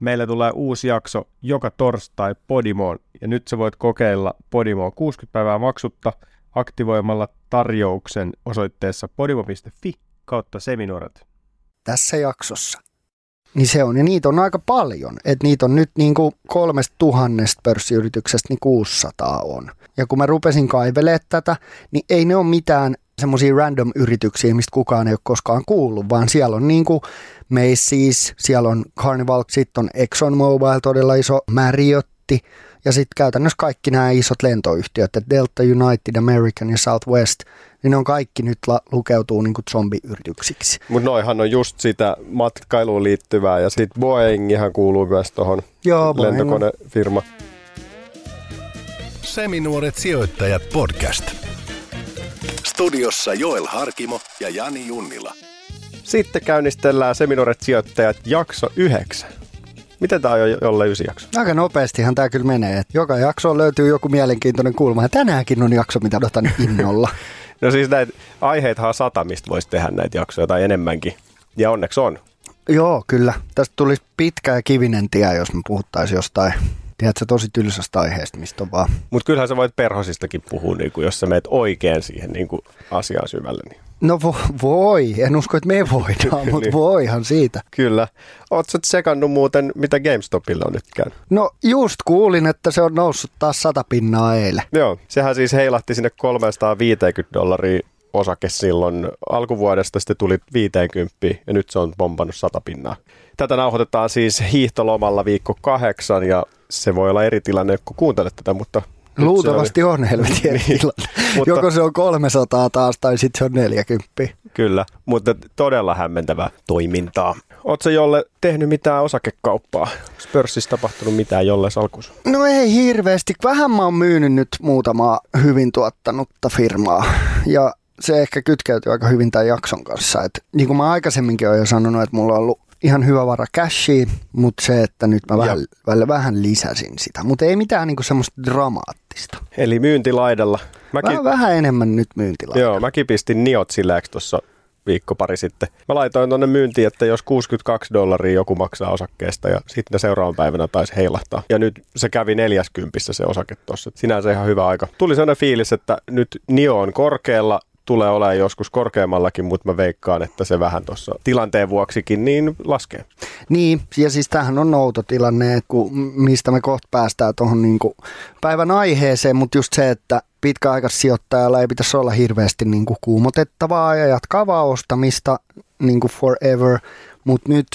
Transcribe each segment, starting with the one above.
Meillä tulee uusi jakso joka torstai Podimoon ja nyt sä voit kokeilla Podimoa 60 päivää maksutta aktivoimalla tarjouksen osoitteessa podimo.fi kautta seminoorat. Tässä jaksossa. Niin se on, ja niitä on aika paljon. Että niitä on nyt niin kuin kolmesta tuhannesta pörssiyrityksestä niin 600 on. Ja kun mä rupesin kaivelemaan tätä, niin ei ne ole mitään semmoisia random yrityksiä, mistä kukaan ei ole koskaan kuullut, vaan siellä on niin kuin Macy's, siellä on Carnival, sitten on ExxonMobil, todella iso Marriotti, ja sitten käytännössä kaikki nämä isot lentoyhtiöt, että Delta United, American ja Southwest, niin ne on kaikki nyt la- lukeutuu niin kuin zombiyrityksiksi. Mutta noihan on just sitä matkailuun liittyvää ja sitten Boeing ihan kuuluu myös tuohon Joo, Boeing on- lentokonefirma. Seminuoret sijoittajat podcast. Studiossa Joel Harkimo ja Jani Junnila. Sitten käynnistellään Seminooret sijoittajat jakso 9. Miten tämä on jo jolle ysi jakso? Aika nopeastihan tämä kyllä menee. joka jakso löytyy joku mielenkiintoinen kulma. Ja tänäänkin on jakso, mitä odotan innolla. No siis näitä aiheitahan on sata, mistä voisi tehdä näitä jaksoja tai enemmänkin. Ja onneksi on. Joo, kyllä. Tästä tulisi pitkä ja kivinen tie, jos me puhuttaisiin jostain, tiedätkö, tosi tylsästä aiheesta, mistä on vaan. Mutta kyllähän sä voit perhosistakin puhua, niin kuin, jos sä meet oikein siihen niin kuin asiaan syvälle. Niin. No vo, voi, en usko, että me voidaan, mutta Niin. voihan siitä. Kyllä. Oot sä tsekannut muuten, mitä GameStopilla on nyt käynyt? No just kuulin, että se on noussut taas sata pinnaa eilen. Joo, sehän siis heilahti sinne 350 dollaria osake silloin alkuvuodesta, sitten tuli 50 ja nyt se on pompannut 100 pinnaa. Tätä nauhoitetaan siis hiihtolomalla viikko kahdeksan ja se voi olla eri tilanne, kun kuuntelet tätä, mutta... nyt se Luultavasti on helvetin eri Niin, tilanne. mutta- Joko se on 300 taas tai sitten se on 40. Kyllä, mutta todella hämmentävää toimintaa. Oletko jolle tehnyt mitään osakekauppaa? Pörssissä tapahtunut mitään jolle salkussa? No ei hirveästi. Vähän mä oon myynyt nyt muutamaa hyvin tuottanutta firmaa. Ja se ehkä kytkeytyy aika hyvin tämän jakson kanssa. Et, niin kuin mä aikaisemminkin olen jo sanonut, että mulla on ollut ihan hyvä vara cashia, mutta se, että nyt mä vähän, vähän, vähän lisäsin sitä. Mutta ei mitään niin kuin semmoista dramaattista. Eli myyntilaidalla. Mäkin, Vähän, vähän enemmän nyt myyntilaa. Joo, mäkin pistin niot silläksi tuossa viikko pari sitten. Mä laitoin tuonne myyntiin, että jos 62 dollaria joku maksaa osakkeesta ja sitten seuraavan päivänä taisi heilahtaa. Ja nyt se kävi 40 se osake tuossa. Sinänsä ihan hyvä aika. Tuli sellainen fiilis, että nyt Nio on korkealla, tulee olemaan joskus korkeammallakin, mutta mä veikkaan, että se vähän tuossa tilanteen vuoksikin niin laskee. Niin, ja siis tämähän on outo tilanne, kun, mistä me kohta päästään tuohon niin päivän aiheeseen, mutta just se, että pitkäaikaissijoittajalla ei pitäisi olla hirveästi niin kuin kuumotettavaa ja jatkaa vaan ostamista niin kuin forever, mutta nyt,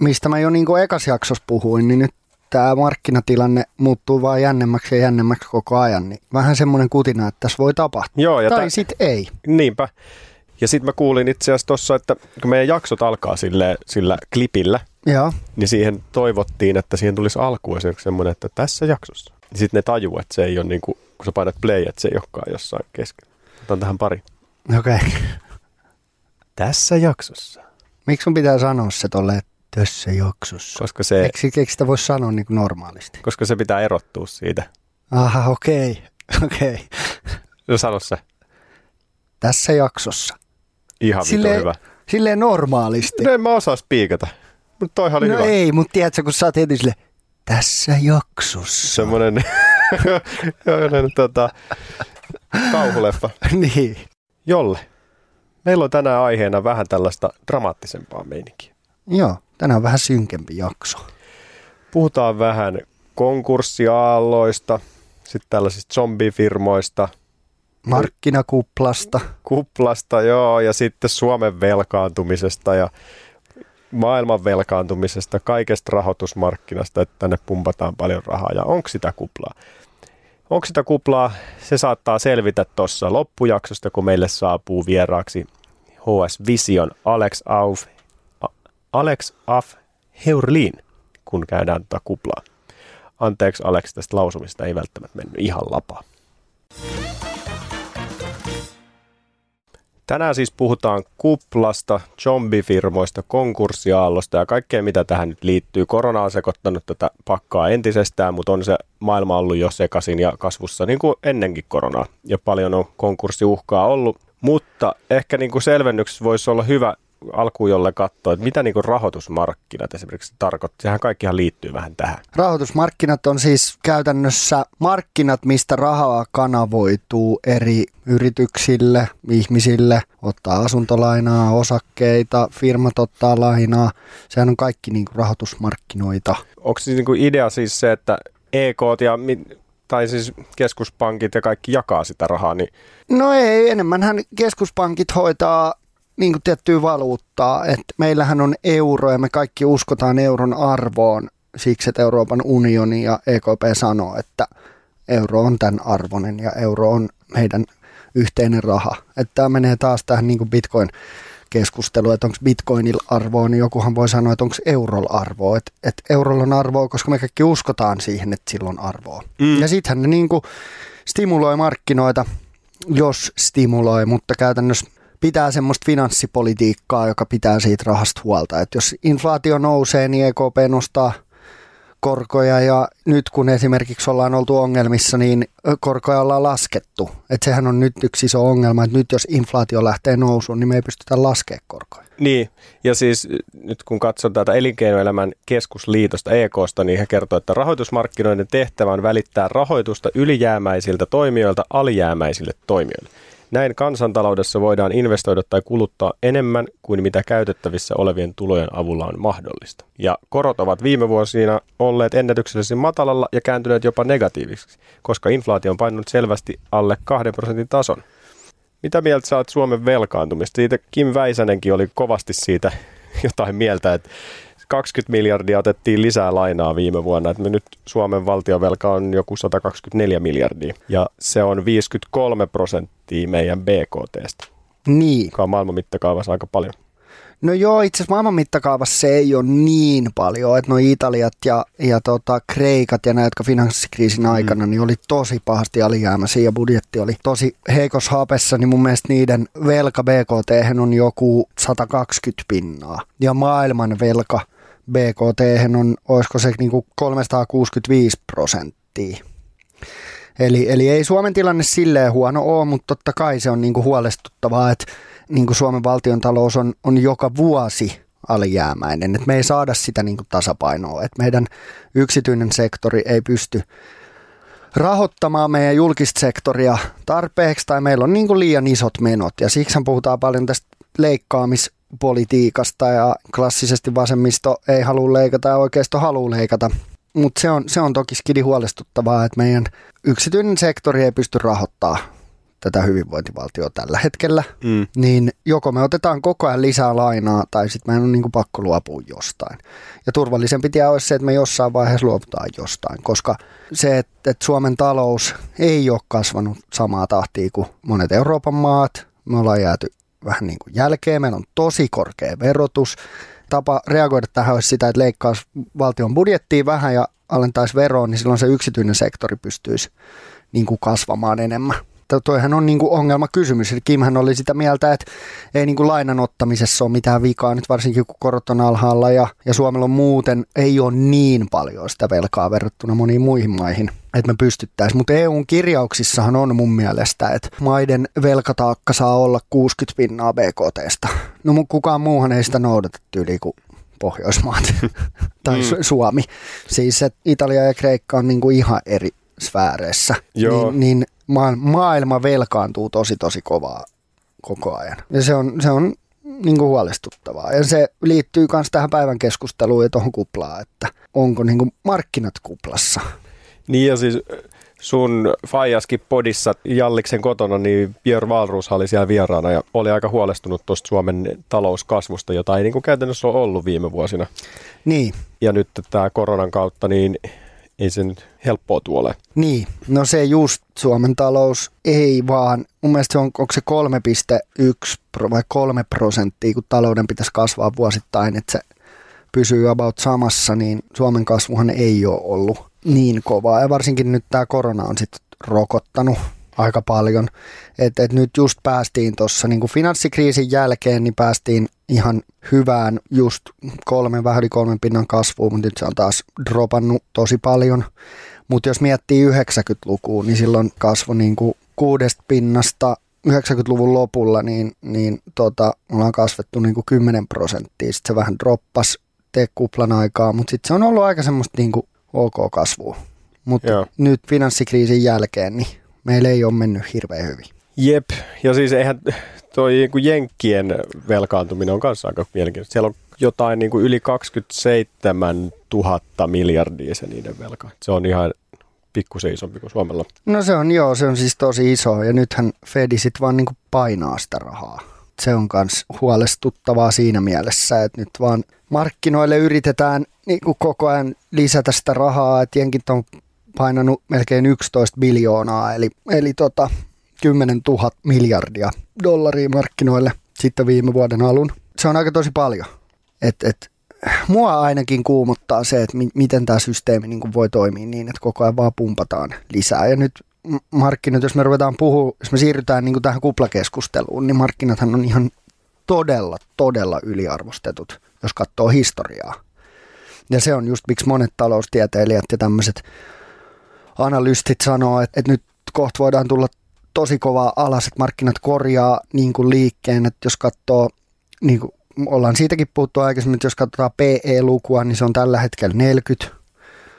mistä mä jo niin kuin ekas jaksossa puhuin, niin nyt tämä markkinatilanne muuttuu vaan jännemmäksi ja jännemmäksi koko ajan, niin vähän semmoinen kutina, että tässä voi tapahtua. Joo, ja tai tä- sitten ei. Niinpä. Ja sitten mä kuulin itse asiassa tuossa, että kun meidän jaksot alkaa sille, sillä klipillä, Joo, niin siihen toivottiin, että siihen tulisi alkuun esimerkiksi semmoinen, että tässä jaksossa. Niin sitten ne tajuu, että se ei ole niin kuin, kun sä painat play, että se ei olekaan jossain kesken. Otan tähän pari. okei. Okay. Tässä jaksossa. Miksi sun pitää sanoa se tolleen tässä jaksossa? Koska se, Eikö, eikö sitä voi sanoa niin kuin normaalisti? koska se pitää erottua siitä. Aha, okei. Okei. No sano se. Tässä jaksossa. Ihan Sille... Silleen, hyvä. silleen normaalisti. No en mä osaa spiikata. Mutta toihan oli no hyvä. ei, mutta tiedätkö, kun sä oot heti sille, tässä jaksossa. Semmoinen semmoinen, tota, kauhuleffa. niin. Jolle, meillä on tänään aiheena vähän tällaista dramaattisempaa meininkiä. Joo, tänään on vähän synkempi jakso. Puhutaan vähän konkurssiaalloista, sitten tällaisista zombifirmoista, Markkinakuplasta. kuplasta, joo, ja sitten Suomen velkaantumisesta ja maailman velkaantumisesta, kaikesta rahoitusmarkkinasta, että tänne pumpataan paljon rahaa. Ja onko sitä kuplaa? Onko sitä kuplaa? Se saattaa selvitä tuossa loppujaksosta, kun meille saapuu vieraaksi HS Vision Alex Auf, Alex Af Heurlin. kun käydään tätä kuplaa. Anteeksi Alex, tästä lausumista ei välttämättä mennyt ihan lapaa. Tänään siis puhutaan kuplasta, zombifirmoista, konkurssiaallosta ja kaikkea mitä tähän nyt liittyy. Korona on sekoittanut tätä pakkaa entisestään, mutta on se maailma ollut jo sekaisin ja kasvussa niin kuin ennenkin koronaa. Ja paljon on konkurssiuhkaa ollut, mutta ehkä niin kuin selvennyksessä voisi olla hyvä alkuun jolle katsoa, että mitä niin rahoitusmarkkinat esimerkiksi tarkoittaa. Sehän kaikkihan liittyy vähän tähän. Rahoitusmarkkinat on siis käytännössä markkinat, mistä rahaa kanavoituu eri yrityksille, ihmisille, ottaa asuntolainaa, osakkeita, firmat ottaa lainaa. Sehän on kaikki niin kuin rahoitusmarkkinoita. Onko siis niin kuin idea siis se, että EK ja tai siis keskuspankit ja kaikki jakaa sitä rahaa, niin No ei, enemmänhän keskuspankit hoitaa niin kuin tiettyä valuuttaa, että meillähän on euro ja me kaikki uskotaan euron arvoon siksi, että Euroopan unioni ja EKP sanoo, että euro on tämän arvoinen ja euro on meidän yhteinen raha. Että tämä menee taas tähän niin kuin bitcoin keskusteluun, että onko bitcoinilla arvoa, niin jokuhan voi sanoa, että onko eurolla arvoa. Että, että eurolla on arvoa, koska me kaikki uskotaan siihen, että sillä on arvoa. Mm. Ja sittenhän ne niin kuin stimuloi markkinoita, jos stimuloi, mutta käytännössä pitää semmoista finanssipolitiikkaa, joka pitää siitä rahasta huolta. Että jos inflaatio nousee, niin EKP nostaa korkoja ja nyt kun esimerkiksi ollaan oltu ongelmissa, niin korkoja ollaan laskettu. Että sehän on nyt yksi iso ongelma, että nyt jos inflaatio lähtee nousuun, niin me ei pystytä laskemaan korkoja. Niin, ja siis nyt kun katson tätä elinkeinoelämän keskusliitosta EKsta, niin he kertoo, että rahoitusmarkkinoiden tehtävä on välittää rahoitusta ylijäämäisiltä toimijoilta alijäämäisille toimijoille. Näin kansantaloudessa voidaan investoida tai kuluttaa enemmän kuin mitä käytettävissä olevien tulojen avulla on mahdollista. Ja korot ovat viime vuosina olleet ennätyksellisesti matalalla ja kääntyneet jopa negatiivisiksi, koska inflaatio on painunut selvästi alle 2 prosentin tason. Mitä mieltä saat Suomen velkaantumista? Siitä Kim Väisänenkin oli kovasti siitä jotain mieltä, että 20 miljardia otettiin lisää lainaa viime vuonna, että me nyt Suomen valtiovelka on joku 124 miljardia ja se on 53 prosenttia meidän BKTstä. Niin. Joka on maailman mittakaavassa aika paljon. No joo, itse asiassa maailman mittakaavassa se ei ole niin paljon, että no Italiat ja, ja tota, Kreikat ja nämä, jotka finanssikriisin mm. aikana, mm. niin oli tosi pahasti alijäämäisiä ja budjetti oli tosi heikos hapessa, niin mun mielestä niiden velka BKT on joku 120 pinnaa. Ja maailman velka BKT on, olisiko se niin kuin 365 prosenttia. Eli, eli ei Suomen tilanne silleen huono ole, mutta totta kai se on niin kuin huolestuttavaa, että niin kuin Suomen valtion talous on, on joka vuosi alijäämäinen, että me ei saada sitä niin kuin tasapainoa, että meidän yksityinen sektori ei pysty rahoittamaan meidän julkista sektoria tarpeeksi tai meillä on niin kuin liian isot menot ja siksi puhutaan paljon tästä leikkaamis politiikasta ja klassisesti vasemmisto ei halua leikata ja oikeisto haluaa leikata. Mutta se on, se on toki skidi huolestuttavaa, että meidän yksityinen sektori ei pysty rahoittamaan tätä hyvinvointivaltiota tällä hetkellä, mm. niin joko me otetaan koko ajan lisää lainaa tai sitten meidän on niin pakko luopua jostain. Ja turvallisempi tie olisi se, että me jossain vaiheessa luovutaan jostain, koska se, että, että Suomen talous ei ole kasvanut samaa tahtia kuin monet Euroopan maat, me ollaan jääty vähän niin kuin jälkeen. Meillä on tosi korkea verotus. Tapa reagoida tähän olisi sitä, että leikkaisi valtion budjettiin vähän ja alentaisi veroa, niin silloin se yksityinen sektori pystyisi niin kuin kasvamaan enemmän toihan on niin kuin ongelmakysymys. Eli Kimhän oli sitä mieltä, että ei niin kuin lainan ottamisessa ole mitään vikaa, nyt varsinkin kun korot on alhaalla ja, ja Suomella on muuten ei ole niin paljon sitä velkaa verrattuna moniin muihin maihin että me pystyttäisiin. Mutta EUn kirjauksissahan on mun mielestä, että maiden velkataakka saa olla 60 pinnaa BKTstä. No kukaan muuhan ei sitä noudata tyyliin kuin Pohjoismaat tai mm. Suomi. Siis että Italia ja Kreikka on niinku ihan eri sfääreissä. Joo. Niin, niin maailma velkaantuu tosi tosi kovaa koko ajan. Ja se on, se on niin kuin huolestuttavaa. Ja se liittyy myös tähän päivän keskusteluun ja tuohon kuplaan, että onko niin kuin markkinat kuplassa. Niin ja siis sun Fajaskin podissa Jalliksen kotona, niin Pierre Valrus oli siellä vieraana ja oli aika huolestunut tuosta Suomen talouskasvusta, jota ei niin kuin käytännössä ole ollut viime vuosina. Niin. Ja nyt tämä koronan kautta, niin ei se nyt helppoa tuolle. Niin, no se just Suomen talous ei vaan, mun mielestä se on, onko se 3,1 vai 3 prosenttia, kun talouden pitäisi kasvaa vuosittain, että se pysyy about samassa, niin Suomen kasvuhan ei ole ollut niin kovaa. Ja varsinkin nyt tämä korona on sitten rokottanut aika paljon. Et, et nyt just päästiin tuossa niin finanssikriisin jälkeen, niin päästiin ihan hyvään just kolmen, vähän yli kolmen pinnan kasvuun, mutta nyt se on taas dropannut tosi paljon. Mutta jos miettii 90-lukua, niin silloin kasvo niin kuin kuudesta pinnasta 90-luvun lopulla, niin, niin tota, ollaan kasvettu niin kuin 10 prosenttia. Sitten se vähän droppas kuplan aikaa, mutta sitten se on ollut aika semmoista niin kuin ok kasvua. Mutta nyt finanssikriisin jälkeen, niin meillä ei ole mennyt hirveän hyvin. Jep, ja siis eihän toi niin kuin Jenkkien velkaantuminen on kanssa aika mielenkiintoista. Siellä on jotain niin kuin yli 27 000 miljardia se niiden velka. Se on ihan pikkusen isompi kuin Suomella. No se on joo, se on siis tosi iso ja nythän Fedi sitten vaan niin kuin painaa sitä rahaa. Se on myös huolestuttavaa siinä mielessä, että nyt vaan markkinoille yritetään niin kuin koko ajan lisätä sitä rahaa, että jenkit on painanut melkein 11 biljoonaa, eli, eli tota, 10 000 miljardia dollaria markkinoille sitten viime vuoden alun. Se on aika tosi paljon. Et, et, mua ainakin kuumottaa se, että mi- miten tämä systeemi niin voi toimia niin, että koko ajan vaan pumpataan lisää. Ja nyt markkinat, jos me ruvetaan puhua, jos me siirrytään niin tähän kuplakeskusteluun, niin markkinathan on ihan todella, todella yliarvostetut, jos katsoo historiaa. Ja se on just miksi monet taloustieteilijät ja tämmöiset analystit sanoo, että, että nyt kohta voidaan tulla tosi kovaa alas, että markkinat korjaa niin kuin liikkeen, että jos katsoo, niin kuin ollaan siitäkin puhuttu aikaisemmin, että jos katsotaan PE-lukua, niin se on tällä hetkellä 40.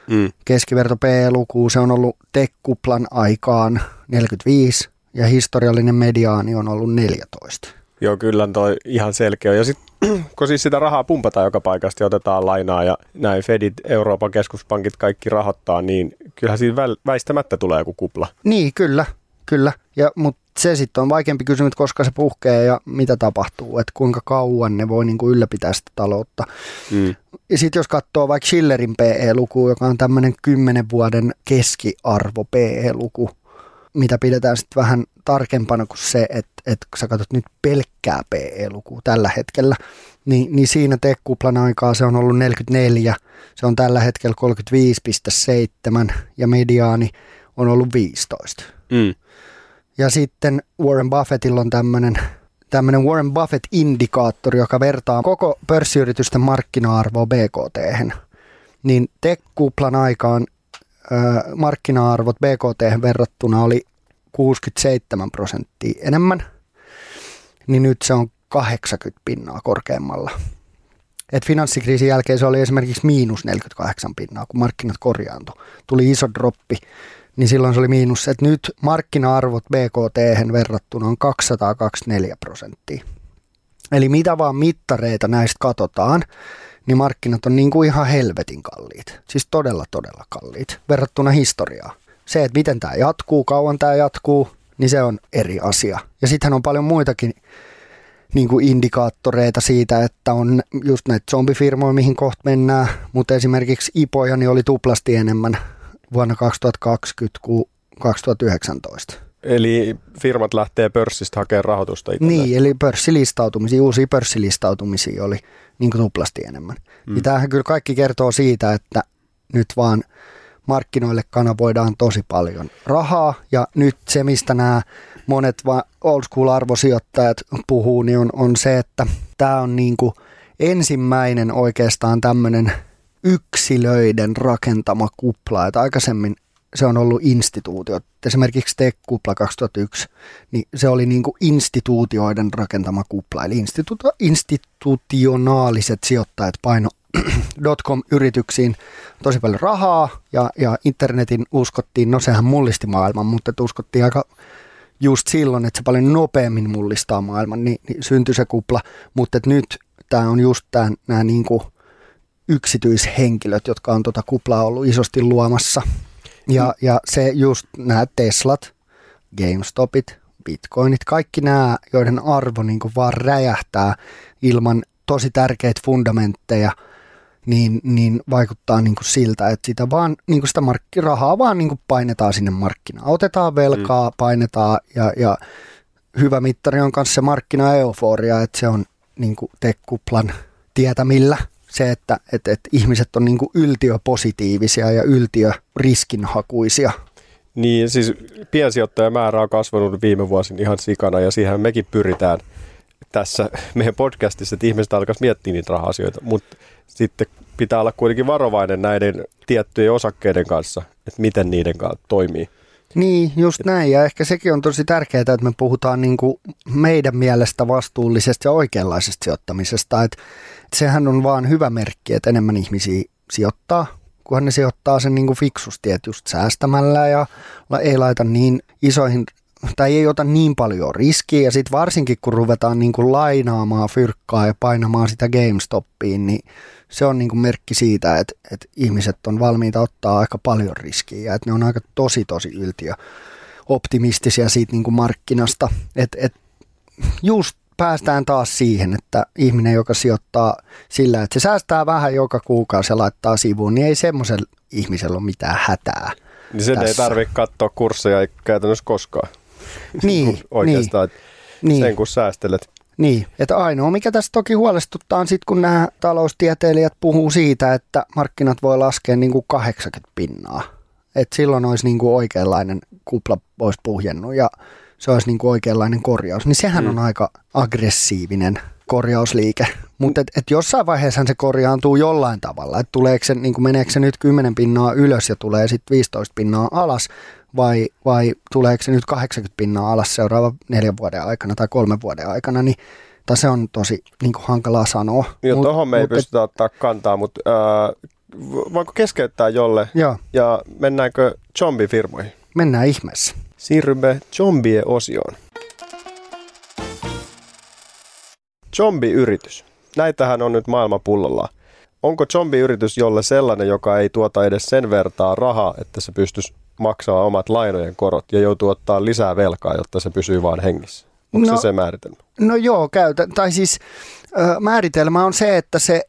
Mm. Keskiverto PE-luku, se on ollut tekkuplan aikaan 45 ja historiallinen mediaani on ollut 14. Joo, kyllä toi ihan selkeä. Ja sitten kun siis sitä rahaa pumpataan joka paikasta ja otetaan lainaa ja näin Fedit, Euroopan keskuspankit kaikki rahoittaa, niin kyllähän siinä väistämättä tulee joku kupla. Niin, kyllä, kyllä. Ja, mutta se sitten on vaikeampi kysymys, koska se puhkee ja mitä tapahtuu, että kuinka kauan ne voi niinku ylläpitää sitä taloutta. Mm. Ja sitten jos katsoo vaikka Schillerin PE-luku, joka on tämmöinen 10 vuoden keskiarvo PE-luku, mitä pidetään sitten vähän tarkempana kuin se, että, että kun sä katsot nyt pelkkää PE-lukua tällä hetkellä, niin, niin siinä tekkuplan aikaa se on ollut 44, se on tällä hetkellä 35,7 ja mediaani on ollut 15. Mm. Ja sitten Warren Buffettilla on tämmöinen tämmöinen Warren Buffett-indikaattori, joka vertaa koko pörssiyritysten markkina-arvoa BKT. Niin tekkuplan aikaan markkina-arvot BKT verrattuna oli 67 prosenttia enemmän, niin nyt se on 80 pinnaa korkeammalla. Et finanssikriisin jälkeen se oli esimerkiksi miinus 48 pinnaa, kun markkinat korjaantui. Tuli iso droppi, niin silloin se oli miinus. Et nyt markkina-arvot BKT verrattuna on 224 prosenttia. Eli mitä vaan mittareita näistä katsotaan, niin markkinat on niin kuin ihan helvetin kalliit. Siis todella, todella kalliit verrattuna historiaan. Se, että miten tämä jatkuu, kauan tämä jatkuu, niin se on eri asia. Ja sittenhän on paljon muitakin niin kuin indikaattoreita siitä, että on just näitä zombifirmoja, mihin kohta mennään, mutta esimerkiksi IPOja niin oli tuplasti enemmän vuonna 2020 kuin 2019. Eli firmat lähtee pörssistä hakemaan rahoitusta itselleen. Niin, eli pörssilistautumisia, uusia pörssilistautumisia oli niin kuin tuplasti enemmän. Mm. Ja tämähän kyllä kaikki kertoo siitä, että nyt vaan markkinoille kanavoidaan tosi paljon rahaa ja nyt se, mistä nämä monet old school arvosijoittajat puhuu, niin on, on se, että tämä on niin kuin ensimmäinen oikeastaan tämmöinen yksilöiden rakentama kupla, että aikaisemmin se on ollut instituutio. Esimerkiksi Tech-kupla 2001, niin se oli niin kuin instituutioiden rakentama kupla, eli institu- institutionaaliset sijoittajat paino dotcom-yrityksiin tosi paljon rahaa ja, ja internetin uskottiin, no sehän mullisti maailman, mutta uskottiin aika just silloin, että se paljon nopeammin mullistaa maailman, niin, niin syntyi se kupla, mutta nyt tämä on just nämä niin yksityishenkilöt, jotka on tuota kuplaa ollut isosti luomassa – ja, mm. ja se just nämä Teslat, GameStopit, Bitcoinit, kaikki nämä, joiden arvo niin vaan räjähtää ilman tosi tärkeitä fundamentteja, niin, niin vaikuttaa niin siltä, että sitä, vaan, niin sitä mark- rahaa vaan niin painetaan sinne markkinaan. Otetaan velkaa, mm. painetaan ja, ja hyvä mittari on kanssa se markkina-euforia, että se on niin tekkuplan tietämillä se, että et, et ihmiset on niin kuin yltiöpositiivisia ja yltiöriskinhakuisia. Niin, siis piensijoittajamäärä on kasvanut viime vuosin ihan sikana ja siihen mekin pyritään tässä meidän podcastissa, että ihmiset alkaisi miettiä niitä raha-asioita, mutta sitten pitää olla kuitenkin varovainen näiden tiettyjen osakkeiden kanssa, että miten niiden kanssa toimii. Niin, just näin. Ja ehkä sekin on tosi tärkeää, että me puhutaan niin kuin meidän mielestä vastuullisesta ja oikeanlaisesta sijoittamisesta. Että sehän on vaan hyvä merkki, että enemmän ihmisiä sijoittaa, kunhan ne sijoittaa sen niin kuin fiksusti, että just säästämällä ja ei laita niin isoihin tai ei ota niin paljon riskiä ja sitten varsinkin kun ruvetaan niin kuin lainaamaan fyrkkaa ja painamaan sitä GameStopiin, niin se on niin kuin merkki siitä, että, että ihmiset on valmiita ottaa aika paljon riskiä ja että ne on aika tosi tosi yltiö optimistisia siitä niin kuin markkinasta. Että, että just päästään taas siihen, että ihminen, joka sijoittaa sillä, että se säästää vähän joka kuukausi ja laittaa sivuun, niin ei semmoisella ihmisellä ole mitään hätää. Niin sen tässä. ei tarvitse katsoa kursseja käytännössä koskaan. Niin, Oikeastaan, niin, sen kun säästelet. Niin, että ainoa mikä tässä toki huolestuttaa on sitten, kun nämä taloustieteilijät puhuu siitä, että markkinat voi laskea niin kuin 80 pinnaa. Että silloin olisi niin kuin oikeanlainen kupla olisi puhjennut ja se olisi niin kuin oikeanlainen korjaus. Niin sehän mm. on aika aggressiivinen korjausliike. Mutta et, et jossain vaiheessa se korjaantuu jollain tavalla. Että tuleeko se, niin meneekö se nyt 10 pinnaa ylös ja tulee sitten 15 pinnaa alas, vai, vai tuleeko se nyt 80 pinnaa alas seuraavan neljän vuoden aikana tai kolmen vuoden aikana, niin tai se on tosi niin kuin hankalaa sanoa. Joo, mut, tuohon me ei pystytä ottaa kantaa, mutta äh, voinko keskeyttää jolle? Joo. Ja mennäänkö zombifirmoihin? Mennään ihmeessä. Siirrymme zombie-osioon. Zombi-yritys. Näitähän on nyt maailman pullolla. Onko zombi-yritys jolle sellainen, joka ei tuota edes sen vertaa rahaa, että se pystyisi maksaa omat lainojen korot ja joutuu ottaa lisää velkaa, jotta se pysyy vaan hengissä? Onko no, se se määritelmä? No joo, käytä. Tai siis ö, määritelmä on se, että se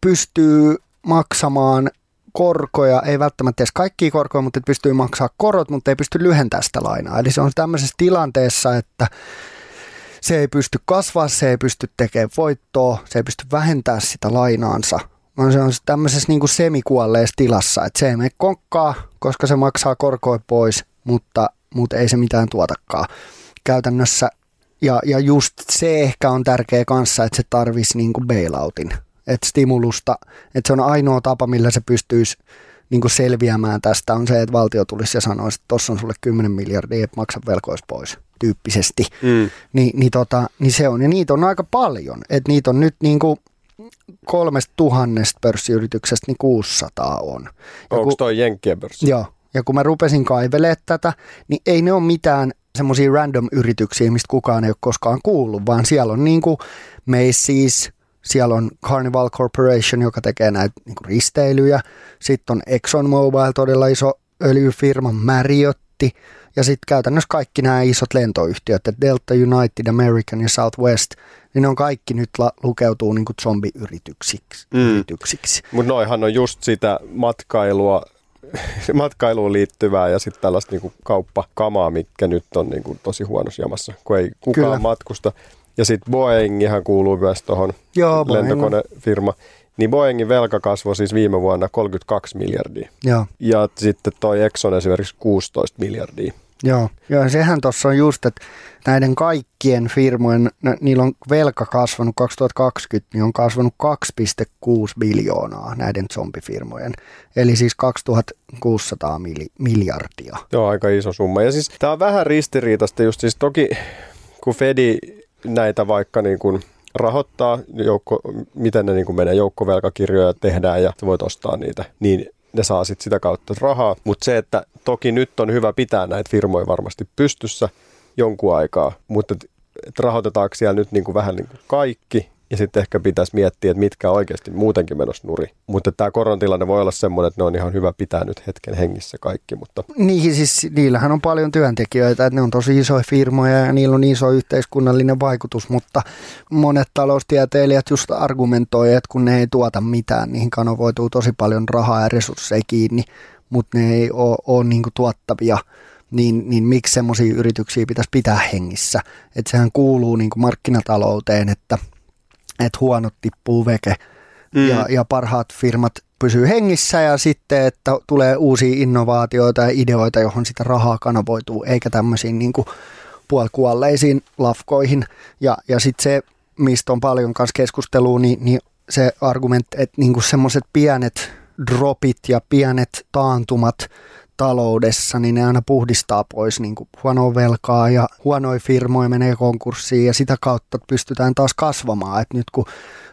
pystyy maksamaan korkoja, ei välttämättä edes kaikki korkoja, mutta pystyy maksaa korot, mutta ei pysty lyhentämään sitä lainaa. Eli se on tämmöisessä tilanteessa, että se ei pysty kasvaa, se ei pysty tekemään voittoa, se ei pysty vähentämään sitä lainaansa, vaan se on tämmöisessä niin kuin semikuolleessa tilassa, että se ei mene konkkaa, koska se maksaa korkoja pois, mutta, mutta ei se mitään tuotakaan käytännössä. Ja, ja just se ehkä on tärkeä kanssa, että se tarvisi niin kuin bailoutin, että stimulusta, että se on ainoa tapa, millä se pystyisi niin kuin selviämään tästä on se, että valtio tulisi ja sanoisi, että tuossa on sulle 10 miljardia, että maksa velkois pois tyyppisesti. Mm. Ni, niin, tota, niin se on, ja niitä on aika paljon. Että niitä on nyt niin kuin kolmesta tuhannesta pörssiyrityksestä niin 600 on. Onko toi Jenkkien pörssi? Joo. Ja kun mä rupesin kaivelemaan tätä, niin ei ne ole mitään semmoisia random-yrityksiä, mistä kukaan ei ole koskaan kuullut, vaan siellä on niin kuin Macy's, siellä on Carnival Corporation, joka tekee näitä niin kuin risteilyjä. Sitten on ExxonMobil, todella iso öljyfirma, Marriotti. Ja sitten käytännössä kaikki nämä isot lentoyhtiöt, että Delta United, American ja Southwest – niin ne on kaikki nyt la, lukeutuu niin kuin zombiyrityksiksi. Mm. Mutta noihan on just sitä matkailua, matkailuun liittyvää ja sitten tällaista niin kauppakamaa, mikä nyt on niin kuin tosi huonossa jamassa, kun ei kukaan Kyllä. matkusta. Ja sitten Boeingihan kuuluu myös tuohon lentokonefirma. Niin Boeingin velka kasvoi siis viime vuonna 32 miljardia. Joo. Ja sitten toi Exxon esimerkiksi 16 miljardia. Joo, Joo sehän tuossa on just, että näiden kaikkien firmojen, niillä on velka kasvanut 2020, niin on kasvanut 2,6 biljoonaa näiden zombifirmojen. Eli siis 2600 miljardia. Joo, aika iso summa. Ja siis tämä on vähän ristiriitasta just siis toki, kun Fedi näitä vaikka niin kuin rahoittaa, joukko, miten ne niin kuin menee joukkovelkakirjoja tehdään ja voit ostaa niitä, niin ne saa sitten sitä kautta rahaa. Mutta se, että toki nyt on hyvä pitää näitä firmoja varmasti pystyssä jonkun aikaa, mutta et rahoitetaanko siellä nyt niin kuin vähän niin kuin kaikki ja sitten ehkä pitäisi miettiä, että mitkä oikeasti muutenkin menossa nuri. Mutta tämä koronatilanne voi olla semmoinen, että ne on ihan hyvä pitää nyt hetken hengissä kaikki. Mutta... Niin, siis niillähän on paljon työntekijöitä, että ne on tosi isoja firmoja ja niillä on iso yhteiskunnallinen vaikutus, mutta monet taloustieteilijät just argumentoi, että kun ne ei tuota mitään, niihin kanavoituu tosi paljon rahaa ja resursseja kiinni, mutta ne ei ole, ole niin tuottavia niin, niin miksi semmoisia yrityksiä pitäisi pitää hengissä. Että sehän kuuluu niin markkinatalouteen, että, että huonot tippuu veke, mm. ja, ja parhaat firmat pysyy hengissä ja sitten, että tulee uusia innovaatioita ja ideoita, johon sitä rahaa kanavoituu, eikä tämmöisiin niin kuin puolikuolleisiin lafkoihin. Ja, ja sitten se, mistä on paljon kanssa keskustelua, niin, niin se argumentti, että niin semmoiset pienet dropit ja pienet taantumat taloudessa, niin ne aina puhdistaa pois niin kuin huonoa velkaa ja huonoja firmoja menee konkurssiin ja sitä kautta pystytään taas kasvamaan. Et nyt kun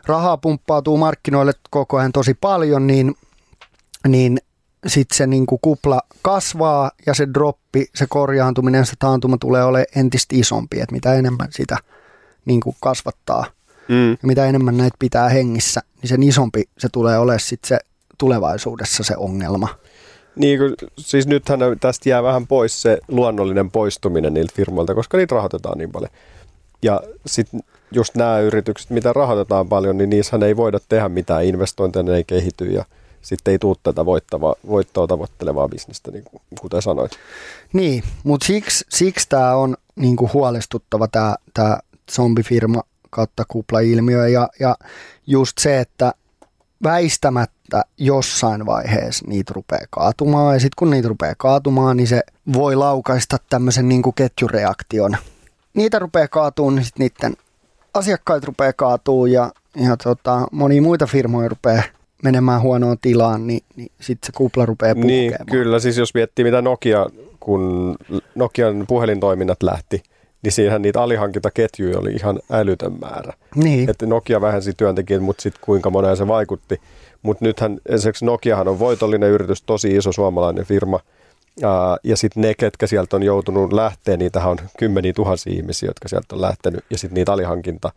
rahaa pumppautuu markkinoille koko ajan tosi paljon, niin, niin sitten se niin kuin kupla kasvaa ja se droppi, se korjaantuminen, se taantuma tulee olemaan entistä isompi, että mitä enemmän sitä niin kuin kasvattaa mm. ja mitä enemmän näitä pitää hengissä, niin sen isompi se tulee olemaan sitten se tulevaisuudessa se ongelma. Niin, siis nythän tästä jää vähän pois se luonnollinen poistuminen niiltä firmoilta, koska niitä rahoitetaan niin paljon. Ja sitten just nämä yritykset, mitä rahoitetaan paljon, niin niissähän ei voida tehdä mitään investointeja, ne ei kehity ja sitten ei tule tätä voittavaa, voittoa tavoittelevaa bisnestä, niin kuten sanoit. Niin, mutta siksi, siksi tämä on niin kuin huolestuttava tämä, tämä zombifirma kautta kupla-ilmiö ja, ja just se, että väistämättä jossain vaiheessa niitä rupeaa kaatumaan ja sitten kun niitä rupeaa kaatumaan, niin se voi laukaista tämmöisen niin kuin ketjureaktion. Niitä rupeaa kaatumaan, niin sitten niiden asiakkaat rupeaa kaatuu ja, ja tota, moni muita firmoja rupeaa menemään huonoon tilaan, niin, niin sitten se kupla rupeaa puhkeamaan. Niin, kyllä. Siis jos miettii mitä Nokia, kun Nokian puhelintoiminnat lähti, niin siinähän niitä alihankintaketjuja oli ihan älytön määrä. Niin. Että Nokia vähensi työntekijät, mutta sitten kuinka moneen se vaikutti. Mutta nythän esimerkiksi Nokiahan on voitollinen yritys, tosi iso suomalainen firma. ja sitten ne, ketkä sieltä on joutunut lähteä, niitähän on kymmeniä tuhansia ihmisiä, jotka sieltä on lähtenyt. Ja sitten niitä alihankinta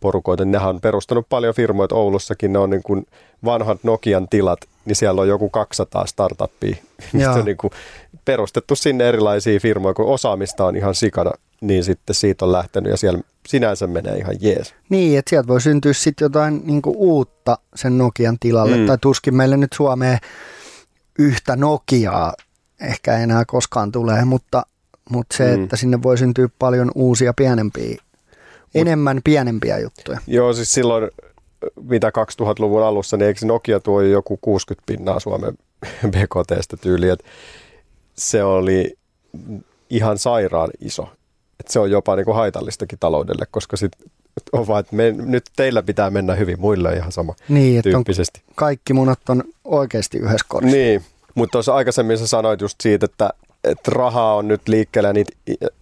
porukoita. Nehän on perustanut paljon firmoja Oulussakin, ne on niin kuin vanhat Nokian tilat, niin siellä on joku 200 startuppia, mistä on niin kuin perustettu sinne erilaisia firmoja, kun osaamista on ihan sikana, niin sitten siitä on lähtenyt ja siellä sinänsä menee ihan jees. Niin, että sieltä voi syntyä sitten jotain niin uutta sen Nokian tilalle, mm. tai tuskin meille nyt Suomeen yhtä Nokiaa ehkä enää koskaan tulee, mutta, mutta se, mm. että sinne voi syntyä paljon uusia pienempiä enemmän pienempiä juttuja. Joo, siis silloin mitä 2000-luvun alussa, niin eikö Nokia tuo joku 60 pinnaa Suomen BKTstä tyyliin, että se oli ihan sairaan iso. Että se on jopa niin kuin haitallistakin taloudelle, koska sit on vaan, että me, nyt teillä pitää mennä hyvin, muille ihan sama niin, tyyppisesti. On, kaikki munat on oikeasti yhdessä korissa. Niin, mutta tuossa aikaisemmin sä sanoit just siitä, että, että rahaa on nyt liikkeellä, niitä